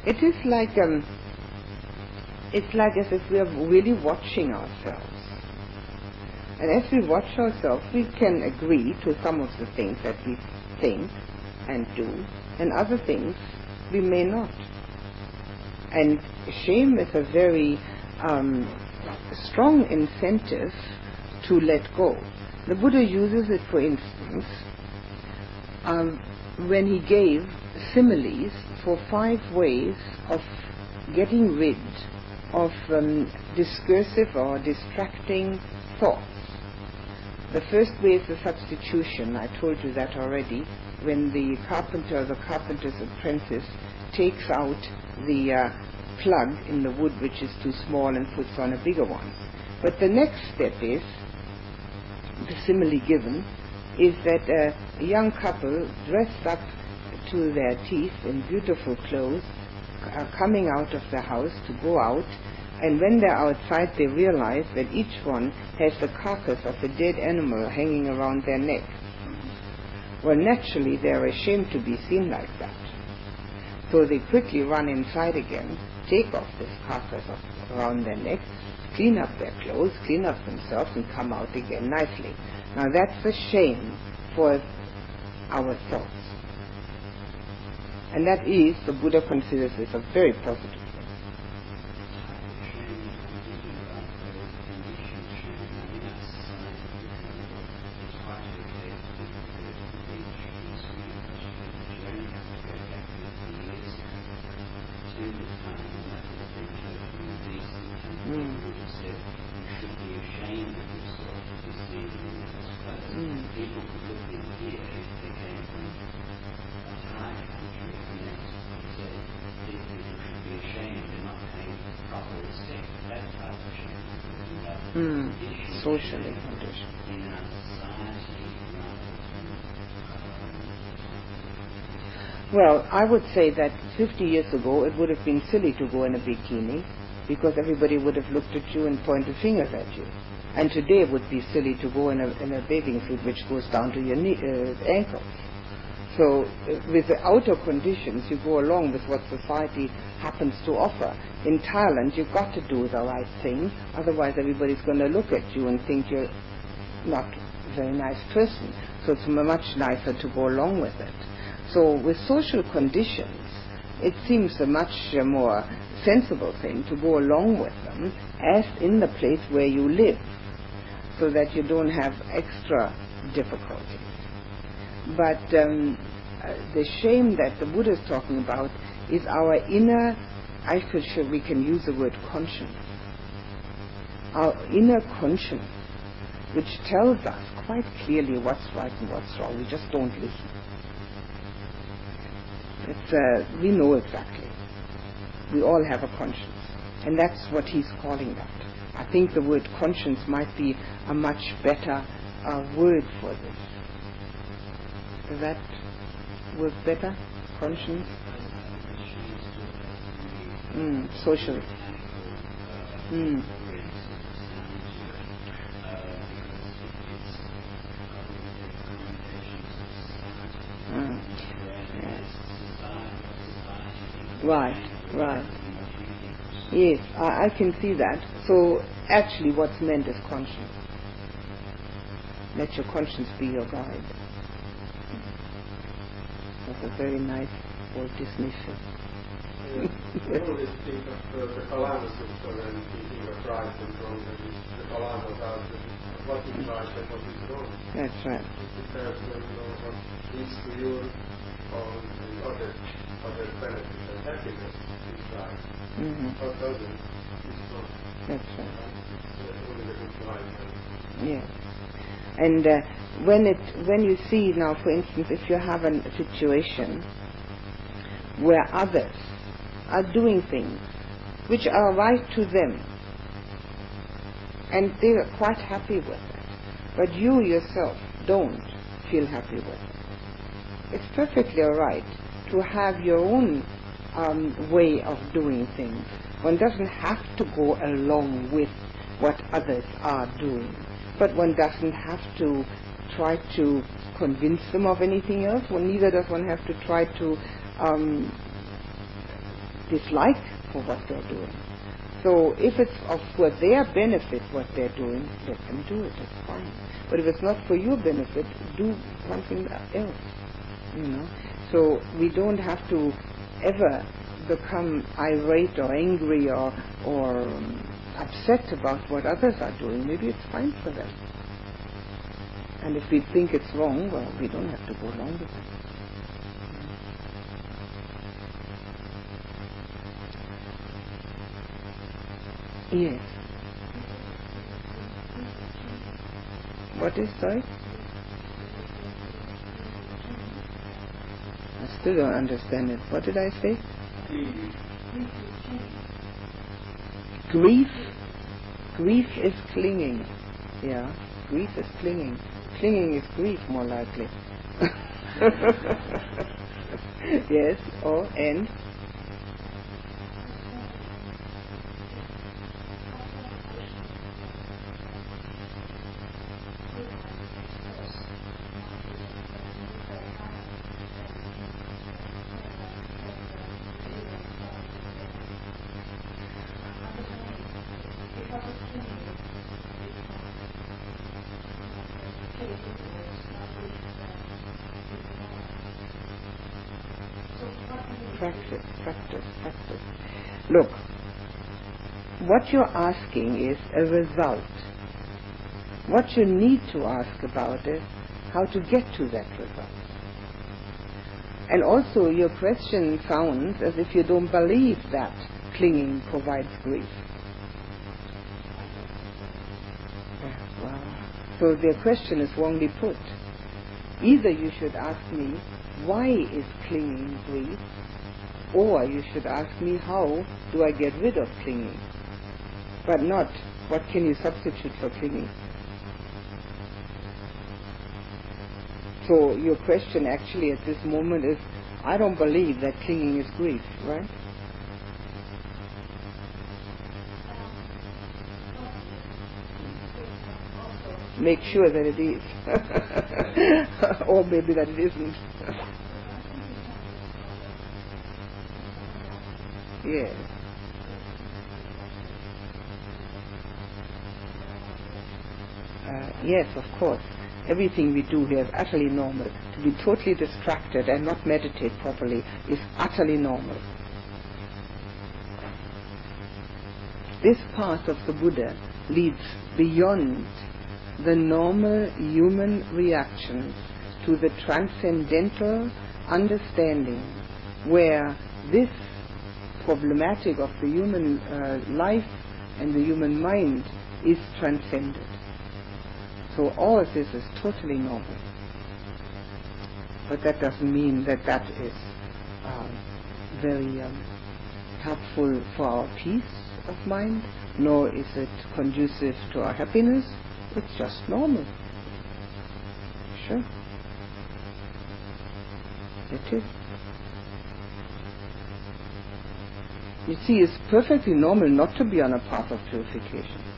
It is like um, it's like as if we are really watching ourselves. And as we watch ourselves, we can agree to some of the things that we think and do, and other things we may not. And shame is a very um, strong incentive to let go. The Buddha uses it, for instance, um, when he gave similes for five ways of getting rid of um, discursive or distracting thoughts. The first way is the substitution. I told you that already. When the carpenter, or the carpenter's apprentice, takes out the uh, plug in the wood which is too small and puts on a bigger one. But the next step is, the simile given, is that a young couple dressed up to their teeth in beautiful clothes are coming out of the house to go out and when they're outside they realize that each one has the carcass of a dead animal hanging around their neck. Well, naturally they're ashamed to be seen like that. So they quickly run inside again, take off this carcass around their necks, clean up their clothes, clean up themselves, and come out again nicely. Now that's a shame for our thoughts. And that is, the Buddha considers this a very positive thing. Mm. Socially conditioned. Well, I would say that 50 years ago it would have been silly to go in a bikini because everybody would have looked at you and pointed fingers at you. And today it would be silly to go in a, in a bathing suit which goes down to your knee, uh, ankles. So uh, with the outer conditions, you go along with what society happens to offer. In Thailand, you've got to do the right thing, otherwise everybody's going to look at you and think you're not a very nice person. So it's much nicer to go along with it. So with social conditions, it seems a much uh, more sensible thing to go along with them as in the place where you live, so that you don't have extra difficulties. But um, uh, the shame that the Buddha is talking about is our inner, I feel sure we can use the word conscience. Our inner conscience, which tells us quite clearly what's right and what's wrong. We just don't listen. Uh, we know exactly. We all have a conscience. And that's what he's calling that. I think the word conscience might be a much better uh, word for this. Does that work better? Conscience? Mm, social. Mm. Right, right. Yes, I, I can see that. So actually what's meant is conscience. Let your conscience be your guide. That's a very nice Walt Disney film. We always think of uh, the Kalama Sutta when thinking of right and wrong, that is the Kalama about what is right and what is wrong. That's right. It depends you know, what leads to your own and other, other benefits and happiness is hmm not. That's right. Yes. And uh, when it when you see now, for instance, if you have a situation where others are doing things which are right to them, and they are quite happy with it, but you yourself don't feel happy with it, it's perfectly all right to have your own um, way of doing things. One doesn't have to go along with what others are doing, but one doesn't have to try to convince them of anything else. One neither does one have to try to um, dislike for what they're doing. So if it's of for their benefit what they're doing, let them do it. It's fine. But if it's not for your benefit, do something else. You know. So we don't have to ever become irate or angry or or um, upset about what others are doing. Maybe it's fine for them. And if we think it's wrong, well, we don't have to go along with it. Yes. What is sorry? I still don't understand it. What did I say? Grief. Grief is clinging. Yeah. Grief is clinging. Clinging is grief, more likely. yes. Oh, and what you're asking is a result. What you need to ask about is how to get to that result. And also your question sounds as if you don't believe that clinging provides grief. So the question is wrongly put. Either you should ask me, why is clinging grief? Or you should ask me, how do I get rid of clinging? But not, what can you substitute for clinging? So your question actually at this moment is, I don't believe that clinging is grief, right? Make sure that it is. or maybe that it isn't. yes. Uh, yes, of course. Everything we do here is utterly normal. To be totally distracted and not meditate properly is utterly normal. This path of the Buddha leads beyond the normal human reactions to the transcendental understanding where this problematic of the human uh, life and the human mind is transcended. So all of this is totally normal. But that doesn't mean that that is uh, very um, helpful for our peace of mind, nor is it conducive to our happiness. It's just normal. Sure. It is. You see, it's perfectly normal not to be on a path of purification.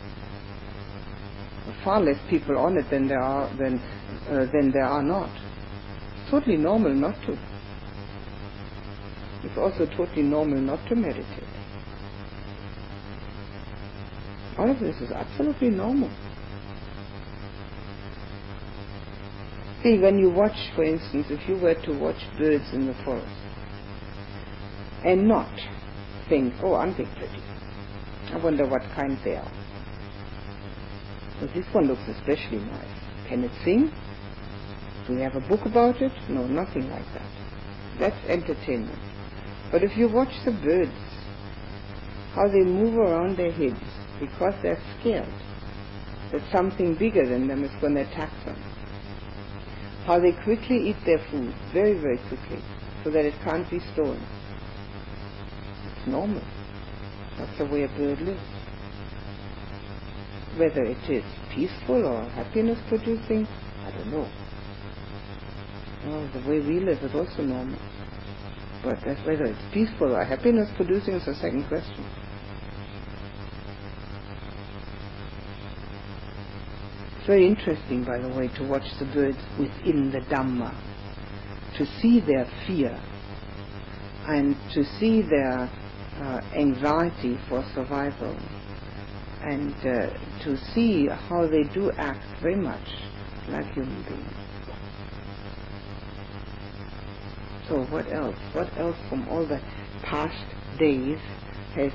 Far less people on it than there are than uh, than there are not. It's totally normal not to. It's also totally normal not to meditate. All of this is absolutely normal. See, when you watch, for instance, if you were to watch birds in the forest and not think, oh, aren't they pretty? I wonder what kind they are. So this one looks especially nice. Can it sing? Do we have a book about it? No, nothing like that. That's entertainment. But if you watch the birds, how they move around their heads because they're scared that something bigger than them is going to attack them. How they quickly eat their food, very, very quickly, so that it can't be stolen. It's normal. That's the way a bird lives. Whether it is peaceful or happiness producing, I don't know. Well, the way we live is also normal. But whether it's peaceful or happiness producing is a second question. It's very interesting, by the way, to watch the birds within the Dhamma, to see their fear and to see their uh, anxiety for survival and uh, to see how they do act very much like human beings. So what else? What else from all the past days has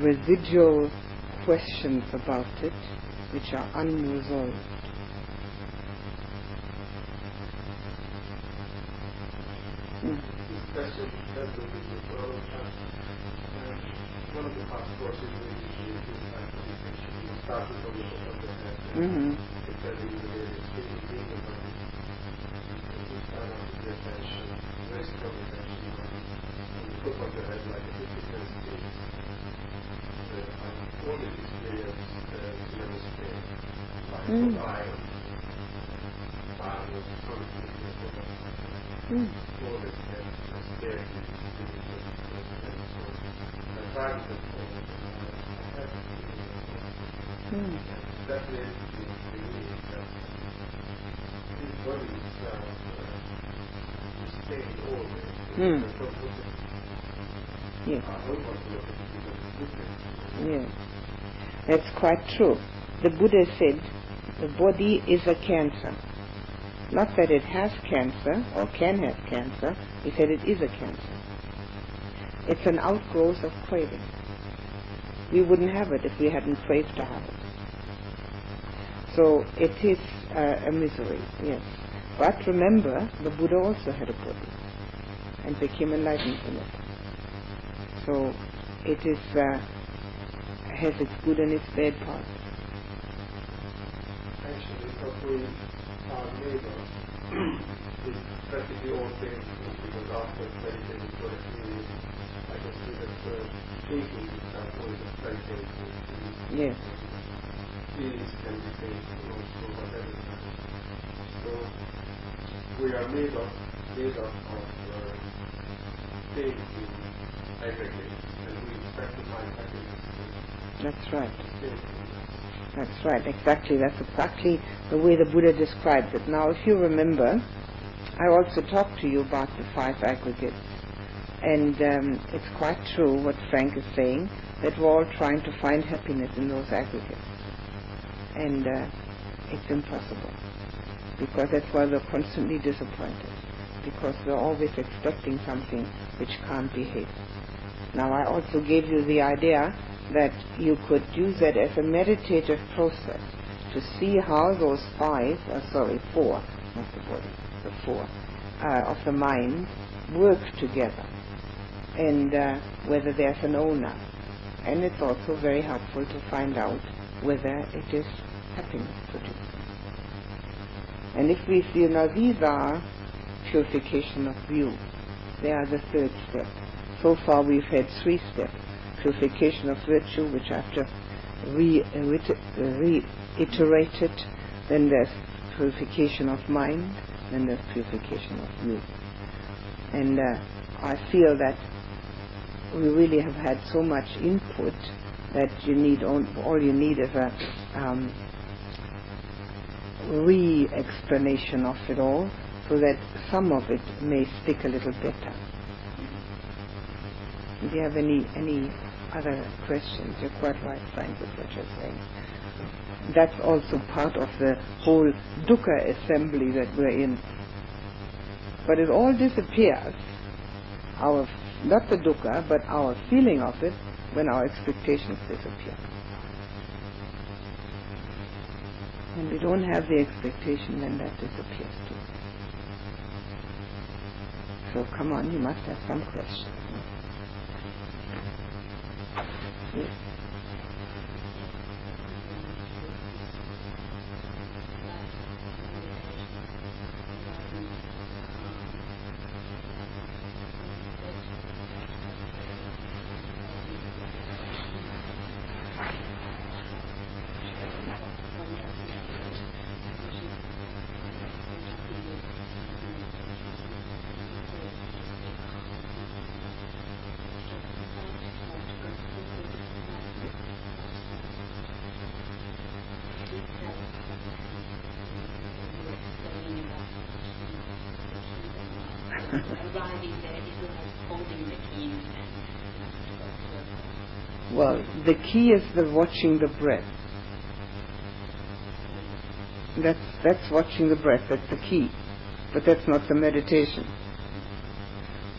residual questions about it which are unresolved? Uhum. uhum. Quite true. The Buddha said the body is a cancer. Not that it has cancer or can have cancer, he said it is a cancer. It's an outgrowth of craving. We wouldn't have it if we hadn't craved to have it. So it is uh, a misery, yes. But remember, the Buddha also had a body and became enlightened in it. So it is uh, has its good and its bad parts. Actually, what we are made of practically all painful because after meditating for a few years, I can see that uh, thinking itself always is very painful. Yes. Feelings can be painful also, whatever. So we are made of made up of uh, painful aggregates, and we expect to find in That's right. That's right. Exactly. That's exactly the way the Buddha describes it. Now, if you remember, I also talked to you about the five aggregates. And um, it's quite true what Frank is saying, that we're all trying to find happiness in those aggregates. And uh, it's impossible. Because that's why we're constantly disappointed. Because we're always expecting something which can't behave. Now, I also gave you the idea that you could use that as a meditative process to see how those five, uh, sorry, four, not the body, the four, uh, of the mind work together and uh, whether there's an owner. And it's also very helpful to find out whether it is happiness producing. And if we feel now these are purification of view, they are the third step. So far we've had three steps. Purification of virtue, which I've just re- re- reiterated. Then there's purification of mind. Then there's purification of view. And uh, I feel that we really have had so much input that you need all, all you need is a um, re-explanation of it all so that some of it may stick a little better. Do you have any any other questions? You're quite right, Frank, with what you're saying. That's also part of the whole dukkha assembly that we're in. But it all disappears, our not the dukkha, but our feeling of it, when our expectations disappear. When we don't have the expectation, then that disappears too. So come on, you must have some questions. Yes. The key is the watching the breath. That's that's watching the breath. That's the key, but that's not the meditation.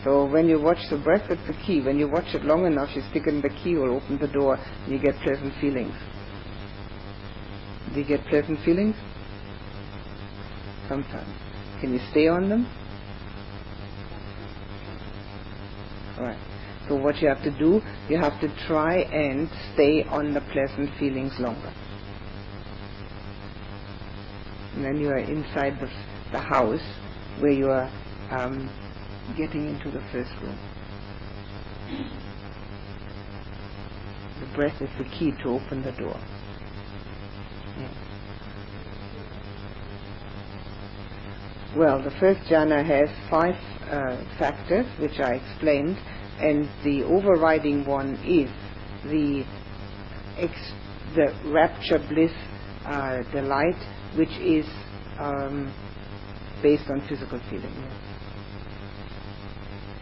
So when you watch the breath, that's the key. When you watch it long enough, you stick in the keyhole, open the door, and you get pleasant feelings. Do you get pleasant feelings? Sometimes. Can you stay on them? Right. So what you have to do, you have to try and stay on the pleasant feelings longer. And then you are inside the, the house where you are um, getting into the first room. The breath is the key to open the door. Well, the first jhana has five uh, factors, which I explained, and the overriding one is the ex- the rapture, bliss, uh, delight, which is um, based on physical feeling. Yes.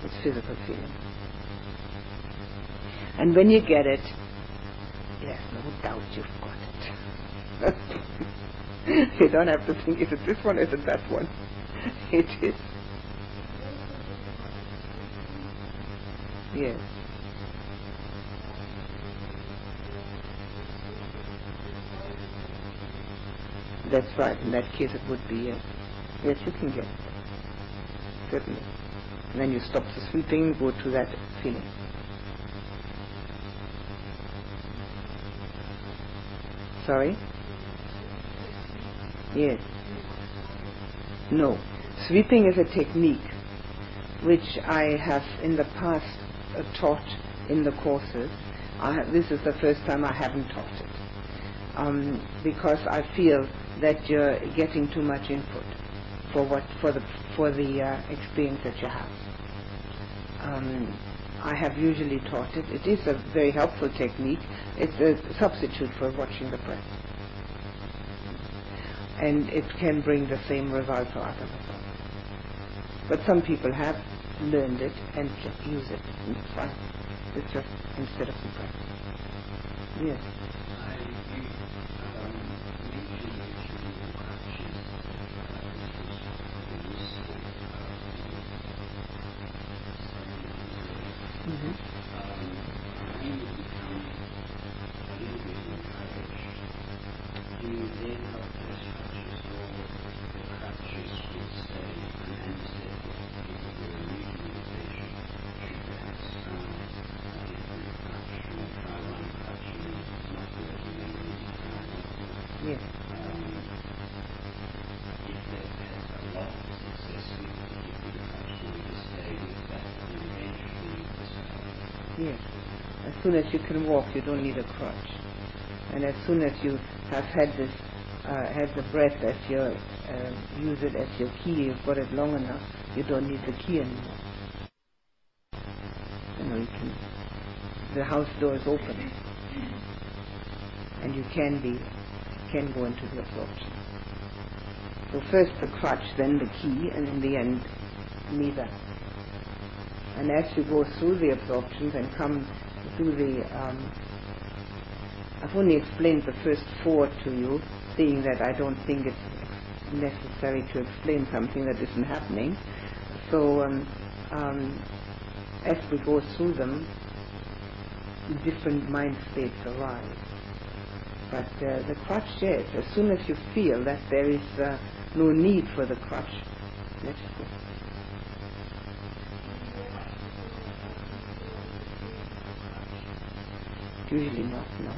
It's physical feeling. And when you get it, yes, no doubt you've got it. you don't have to think, is it this one, is it that one? It is. Yes. That's right. In that case, it would be yes. Yes, you can get it. Certainly. And then you stop the sweeping, go to that feeling. Sorry? Yes. No. Sweeping is a technique which I have in the past taught in the courses. I, this is the first time I haven't taught it. Um, because I feel that you're getting too much input for what for the for the uh, experience that you have. Um, I have usually taught it. It is a very helpful technique. It's a substitute for watching the breath, and it can bring the same result or other results. But some people have learned it and just use it. It's just instead of the breath. Yes. Soon as you can walk, you don't need a crutch. And as soon as you have had this, uh, had the breath as your, uh, use it as your key, you've got it long enough, you don't need the key anymore. You know, you can, the house door is open. And you can be, can go into the absorption. So first the crutch, then the key, and in the end, neither. And as you go through the absorptions and come the, um, I've only explained the first four to you, seeing that I don't think it's necessary to explain something that isn't happening. So um, um, as we go through them, different mind states arise. But uh, the crutch, yes, as soon as you feel that there is uh, no need for the crutch, let it Usually not, no.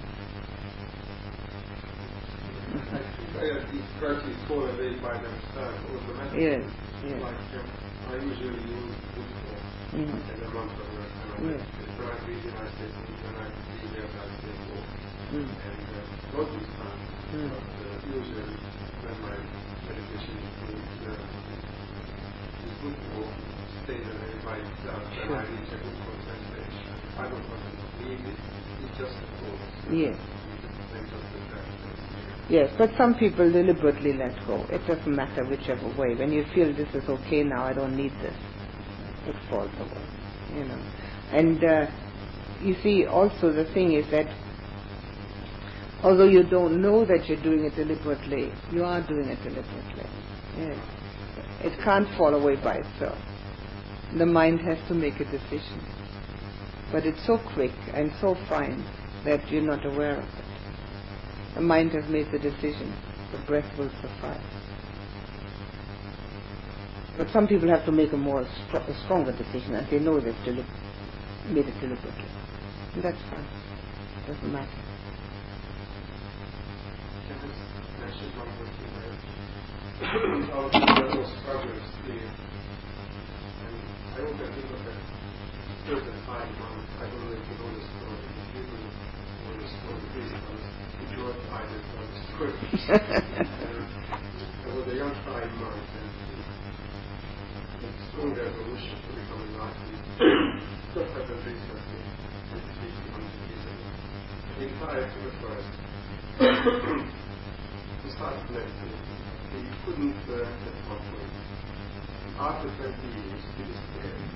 Uh, these crutches fall away by themselves automatically. Yes, yes. Like um, I usually use football Mm. in a month of work. And I try reading I say when I see there I say oh. Mm. And uh, not this time, Mm. but uh, usually when my meditation is uh, is good to stay there by itself and I reach a good concentration. I don't want to leave it. Yes. Yes, but some people deliberately let go. It doesn't matter whichever way. When you feel this is okay now, I don't need this, it falls away. You know, and uh, you see, also the thing is that although you don't know that you're doing it deliberately, you are doing it deliberately. Yes. It can't fall away by itself. The mind has to make a decision. But it's so quick and so fine that you're not aware of it. The mind has made the decision. The breath will suffice. But some people have to make a more a stronger decision, and they know they've deli- made it deliberately. And that's fine. Doesn't matter. I After 20 years, he was scared.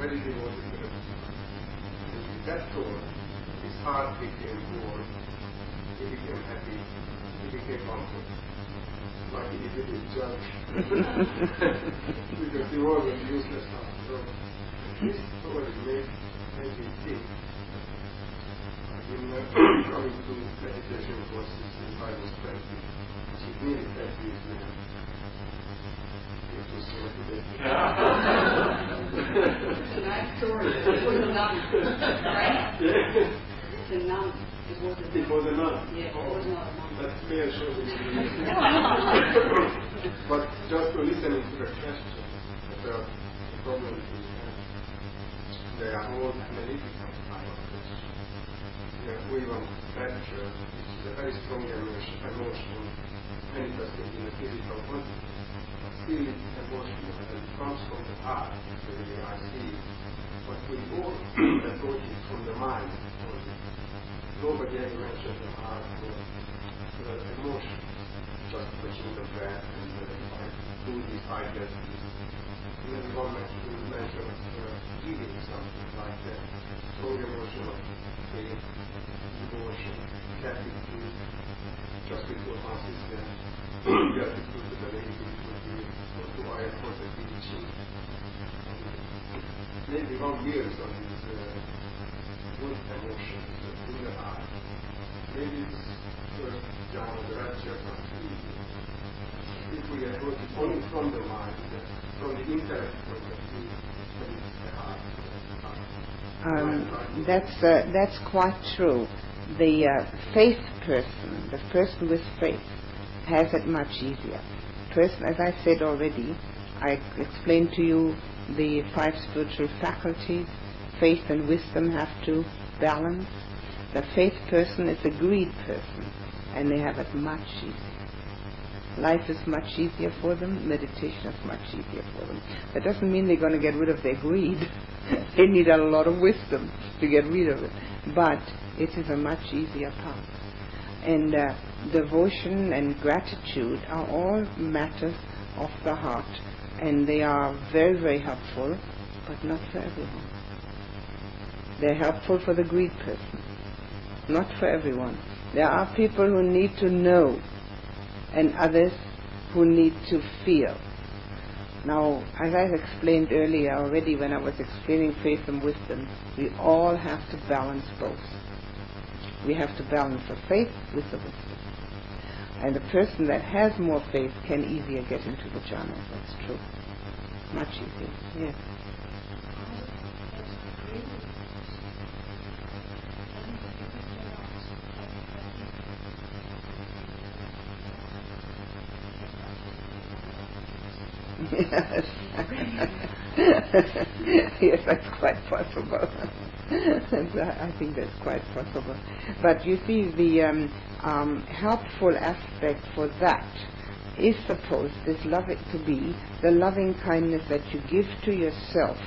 very devoted to with that thought, his heart became warm. He became happy. He became humble. Like he did his job. because he was a useless all. This story made, me think in uh, coming to meditation courses in Bible study, she really felt this man. Nice story. Was a right? Nun. It was a It was nun. Yeah, it was not a nun. That fear shows me. but just to listen to the question, the problem is they are all analytical we want is a very strong emotion, emotion manifested in the physical body. Emotional and it comes from the heart, I see. But we all approach it from the mind. Nobody ever mentioned the heart the emotion. Just touching the breath and the like, do this, I mentioned uh, something like that. Strong emotion of pain, devotion, gratitude, just before my sister, gratitude to the lady who took me or to I for the teaching. One years on these uh, heart. Maybe it's down the of If we only from the mind, from the intellect of then the. Um, that's uh, that's quite true. The uh, faith person, the person with faith, has it much easier. Person, as I said already, I explained to you the five spiritual faculties. Faith and wisdom have to balance. The faith person is a greed person, and they have it much easier. Life is much easier for them. Meditation is much easier for them. That doesn't mean they're going to get rid of their greed. they need a lot of wisdom to get rid of it. But it is a much easier path. And uh, devotion and gratitude are all matters of the heart. And they are very, very helpful, but not for everyone. They're helpful for the greed person, not for everyone. There are people who need to know and others who need to feel. Now, as I explained earlier already when I was explaining faith and wisdom, we all have to balance both. We have to balance the faith with the wisdom. And the person that has more faith can easier get into the jhana. That's true. Much easier. Yes. Yes. yes, that's quite possible. I think that's quite possible. But you see, the um, um, helpful aspect for that is supposed, is loving to be the loving kindness that you give to yourself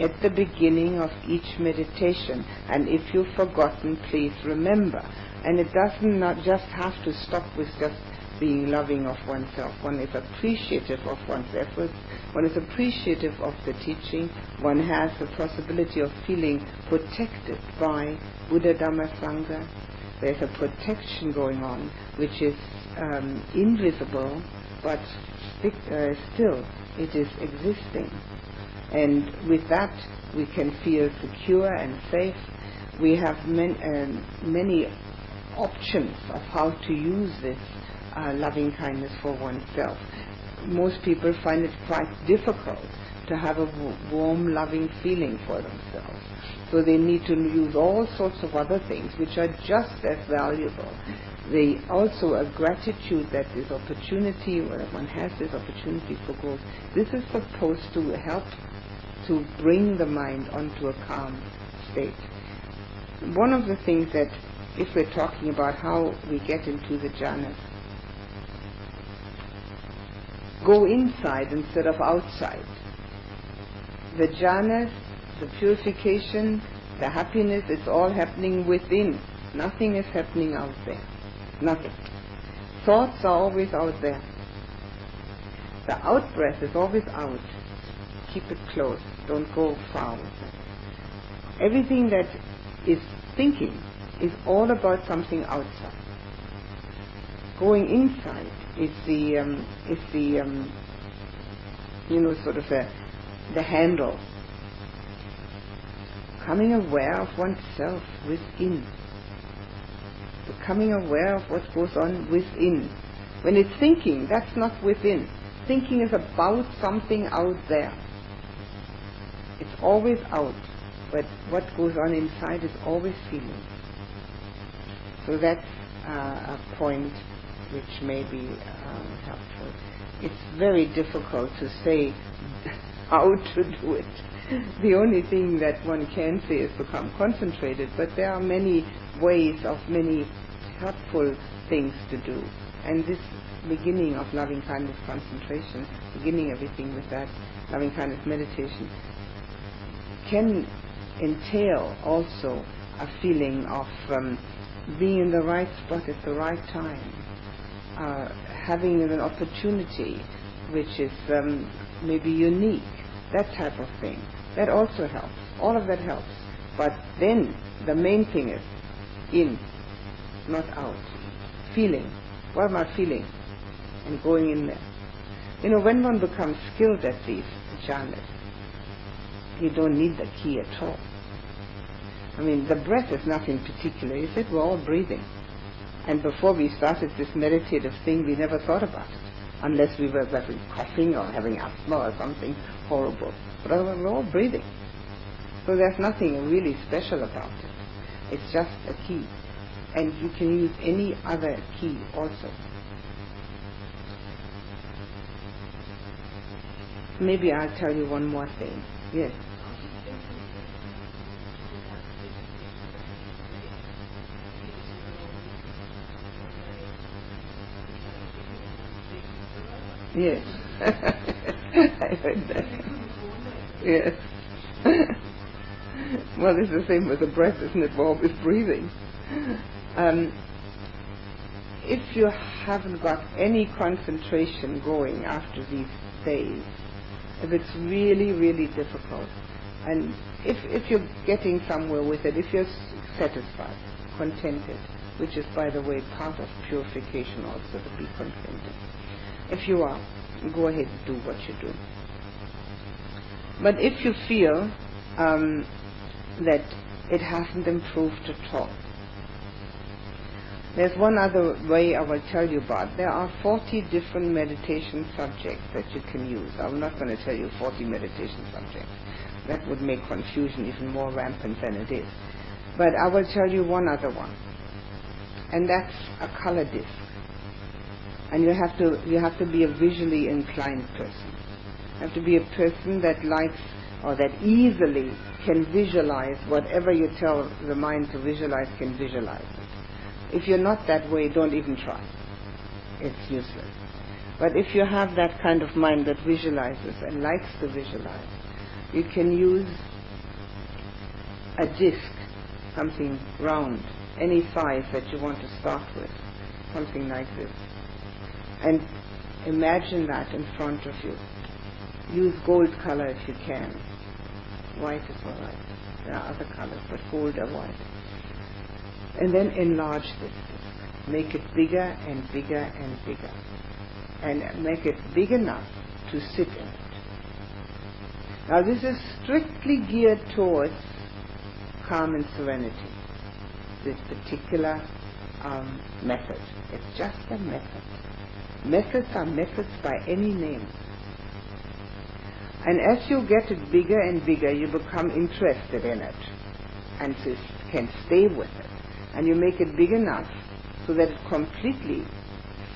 at the beginning of each meditation. And if you've forgotten, please remember. And it doesn't not just have to stop with just being loving of oneself. One is appreciative of one's efforts. One is appreciative of the teaching. One has the possibility of feeling protected by Buddha Dhamma Sangha. There's a protection going on which is um, invisible, but uh, still it is existing. And with that, we can feel secure and safe. We have uh, many options of how to use this uh, loving kindness for oneself. Most people find it quite difficult to have a w- warm, loving feeling for themselves. So they need to use all sorts of other things which are just as valuable. They also a gratitude that this opportunity, where one has this opportunity for growth, this is supposed to help to bring the mind onto a calm state. One of the things that, if we're talking about how we get into the jhanas, go inside instead of outside. The jhanas, the purification, the happiness, it's all happening within. Nothing is happening out there. Nothing. Thoughts are always out there. The out breath is always out. Keep it close. Don't go far with it. Everything that is thinking is all about something outside. Going inside is the um, is the um, you know sort of the the handle. Becoming aware of oneself within. Becoming aware of what goes on within. When it's thinking, that's not within. Thinking is about something out there. It's always out, but what goes on inside is always feeling. So that's uh, a point which may be um, helpful. It's very difficult to say how to do it. The only thing that one can say is become concentrated, but there are many ways of many helpful things to do. And this beginning of loving kindness concentration, beginning everything with that loving kindness meditation, can entail also a feeling of um, being in the right spot at the right time, uh, having an opportunity which is um, maybe unique, that type of thing. That also helps. All of that helps. But then the main thing is in, not out. Feeling. What am I feeling? And going in there. You know, when one becomes skilled at these jhanas, you don't need the key at all. I mean, the breath is nothing particular. You said we're all breathing. And before we started this meditative thing, we never thought about it, unless we were coughing or having asthma or something horrible. But otherwise, we're all breathing. So there's nothing really special about it. It's just a key. And you can use any other key also. Maybe I'll tell you one more thing. Yes. Yes. I heard that. Yes. well, it's the same with the breath, isn't it? We're breathing. Um, if you haven't got any concentration going after these days, if it's really, really difficult, and if, if you're getting somewhere with it, if you're satisfied, contented, which is, by the way, part of purification also, to be contented. If you are, go ahead and do what you do. But if you feel um, that it hasn't improved at all, there's one other way I will tell you about. There are 40 different meditation subjects that you can use. I'm not going to tell you 40 meditation subjects. That would make confusion even more rampant than it is. But I will tell you one other one. And that's a color disc. And you have to you have to be a visually inclined person. You have to be a person that likes or that easily can visualize whatever you tell the mind to visualize can visualize. If you're not that way, don't even try. It's useless. But if you have that kind of mind that visualizes and likes to visualize, you can use a disc, something round, any size that you want to start with, something like this. And imagine that in front of you. Use gold color if you can. White is alright. There are other colors, but gold or white. And then enlarge this. Make it bigger and bigger and bigger. And make it big enough to sit in it. Now this is strictly geared towards calm and serenity. This particular um, method. It's just a method. Methods are methods by any name. And as you get it bigger and bigger, you become interested in it and can stay with it. And you make it big enough so that it completely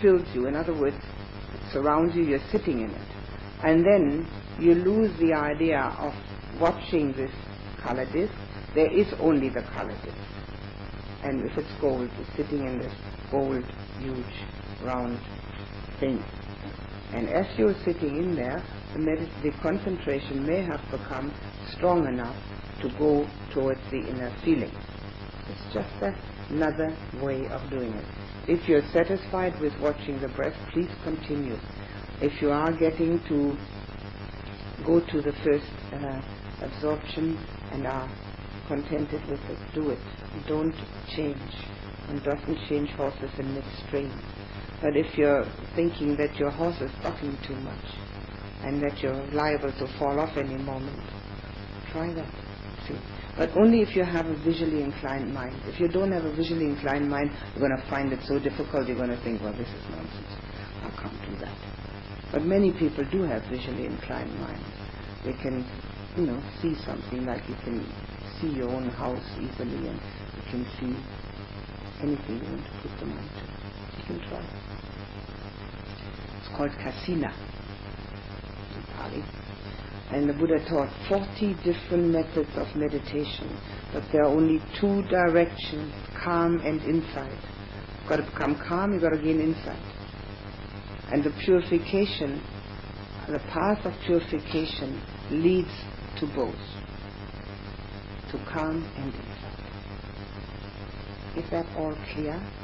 fills you. In other words, it surrounds you, you're sitting in it. And then you lose the idea of watching this color disc. There is only the color disc. And if it's gold, you're sitting in this gold, huge, round thing. And as you're sitting in there, the, the concentration may have become strong enough to go towards the inner feeling. It's just another way of doing it. If you're satisfied with watching the breath, please continue. If you are getting to go to the first uh, absorption and are contented with it, do it. Don't change. One doesn't change horses in midstream. But if you're thinking that your horse is bucking too much and that you're liable to fall off any moment, try that. See. But only if you have a visually inclined mind. If you don't have a visually inclined mind, you're going to find it so difficult, you're going to think, well, this is nonsense. I can't do that. But many people do have visually inclined minds. They can, you know, see something like you can see your own house easily and you can see anything you want to put them onto. You can try. Called kasina in Pali. And the Buddha taught 40 different methods of meditation, but there are only two directions, calm and insight. You've got to become calm, you've got to gain insight. And the purification, the path of purification leads to both, to calm and insight. Is that all clear?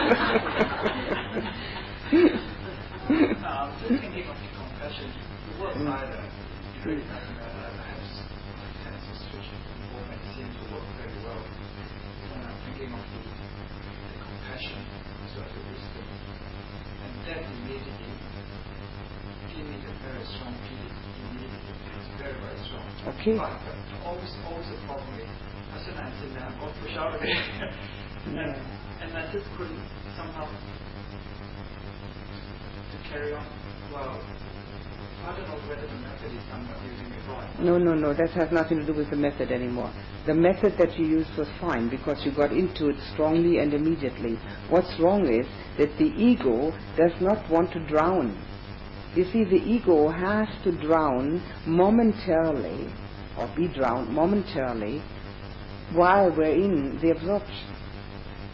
no, has nothing to do with the method anymore. The method that you used was fine because you got into it strongly and immediately. What's wrong is that the ego does not want to drown. You see, the ego has to drown momentarily, or be drowned momentarily, while we're in the absorption.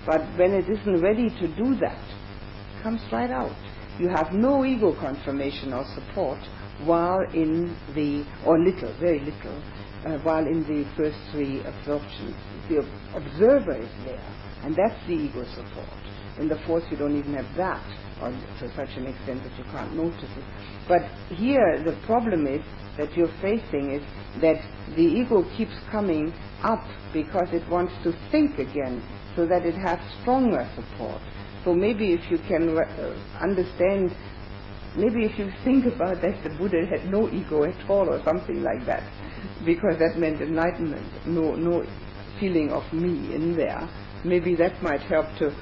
But when it isn't ready to do that, it comes right out. You have no ego confirmation or support while in the, or little, very little, uh, while in the first three absorptions. The observer is there, and that's the ego support. In the fourth, you don't even have that, or to such an extent that you can't notice it. But here, the problem is that you're facing is that the ego keeps coming up because it wants to think again, so that it has stronger support. So maybe if you can uh, understand, maybe if you think about that the Buddha had no ego at all or something like that, because that meant enlightenment, no, no feeling of me in there, maybe that might help to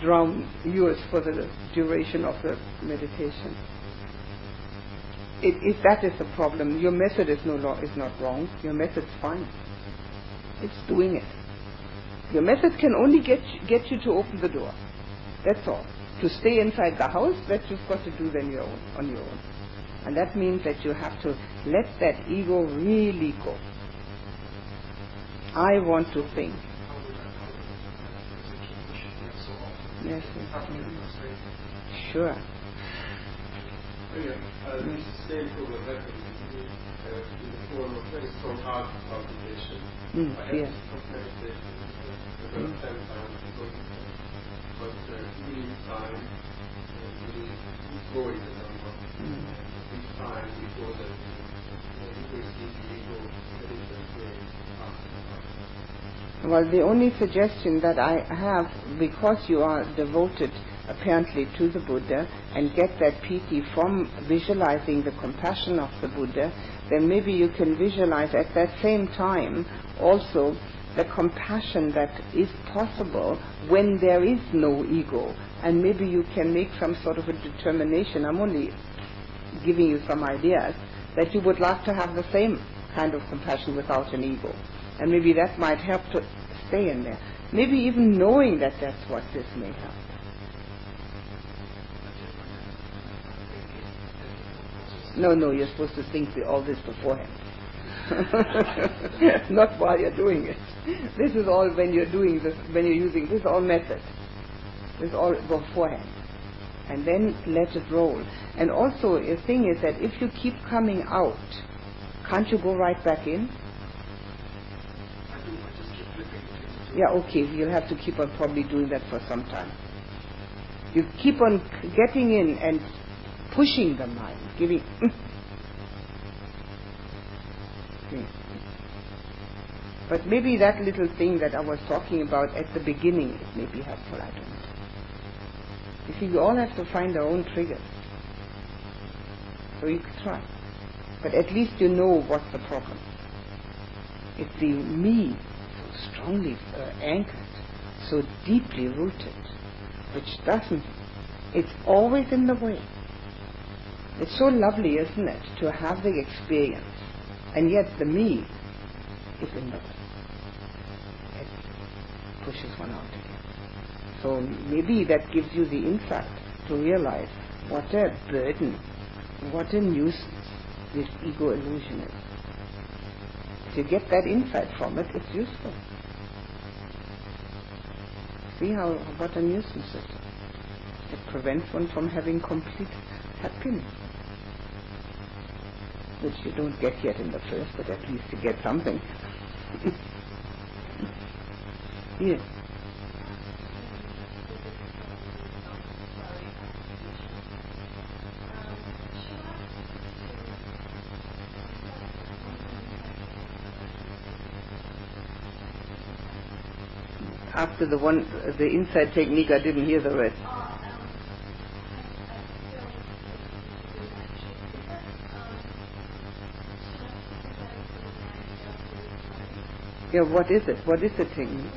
drown yours for the duration of the meditation. It, if that is the problem, your method is no is not wrong. Your method's fine. It's doing it. Your method can only get get you to open the door. That's all. To stay inside the house, that you've got to do your own, on your own. And that means that you have to let that ego really go. I want to think. Yes, yes. Sure. Mm, Mm. Well, the only suggestion that I have, because you are devoted apparently to the Buddha and get that piti from visualizing the compassion of the Buddha, then maybe you can visualize at that same time also the compassion that is possible when there is no ego. And maybe you can make some sort of a determination. I'm only giving you some ideas that you would like to have the same kind of compassion without an ego. And maybe that might help to stay in there. Maybe even knowing that that's what this may help. No, no, you're supposed to think all this beforehand. Not while you're doing it. This is all when you're doing this, when you're using this all method. This all beforehand. And then let it roll. And also, the thing is that if you keep coming out, can't you go right back in? Yeah, okay, you'll have to keep on probably doing that for some time. You keep on getting in and pushing the mind, giving. Okay. But maybe that little thing that I was talking about at the beginning, it may be helpful, I don't know. You see, we all have to find our own triggers. So you could try. But at least you know what's the problem. It's the me so strongly uh, anchored, so deeply rooted, which doesn't, it's always in the way. It's so lovely, isn't it, to have the experience, and yet the me is in the. It pushes one out again. So maybe that gives you the insight to realize what a burden, what a nuisance this ego illusion is. You get that insight from it, it's useful. See how what a nuisance it is. It prevents one from having complete happiness. Which you don't get yet in the first, but at least you get something. yes. After the one, the insight technique, I didn't hear the rest. Yeah, what is it? What is the thing?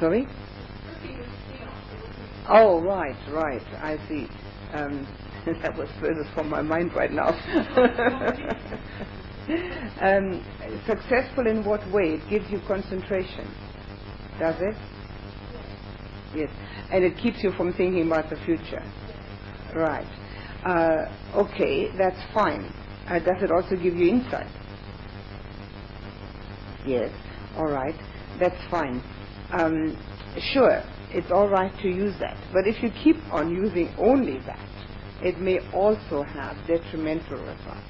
Sorry? Oh, right, right. I see. Um, that was furthest from my mind right now. um, successful in what way? It gives you concentration. Does it? Yes. And it keeps you from thinking about the future. Right. Uh, okay, that's fine. Uh, does it also give you insight? Yes. All right. That's fine. Um, sure, it's all right to use that. But if you keep on using only that, it may also have detrimental results.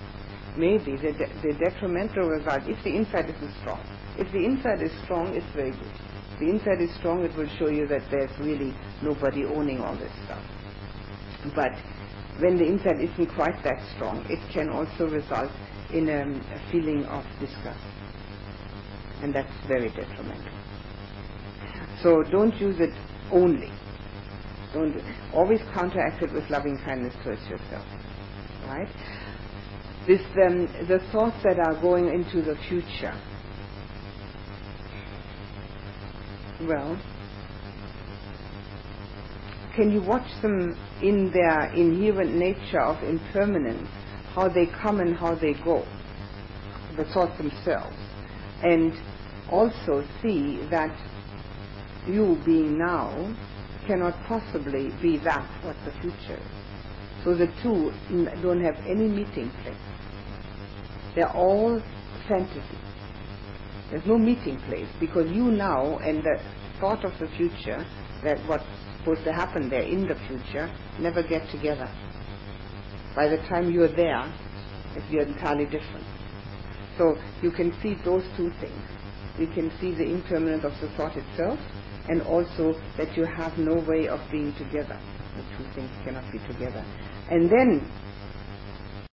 maybe the, de- the detrimental result, if the insight isn't strong. If the insight is strong, it's very good. If the insight is strong, it will show you that there's really nobody owning all this stuff. But when the insight isn't quite that strong, it can also result in a, a feeling of disgust. And that's very detrimental. So don't use it only. Don't always counteract it with loving kindness towards yourself. Right? This um, the thoughts that are going into the future. Well, can you watch them in their inherent nature of impermanence, how they come and how they go, the thoughts themselves, and also see that you being now cannot possibly be that what the future. So the two don't have any meeting place. They're all fantasy. There's no meeting place because you now and the thought of the future, that what's supposed to happen there in the future, never get together. By the time you're there, it's you're entirely different. So you can see those two things. You can see the impermanence of the thought itself and also that you have no way of being together. The two things cannot be together. And then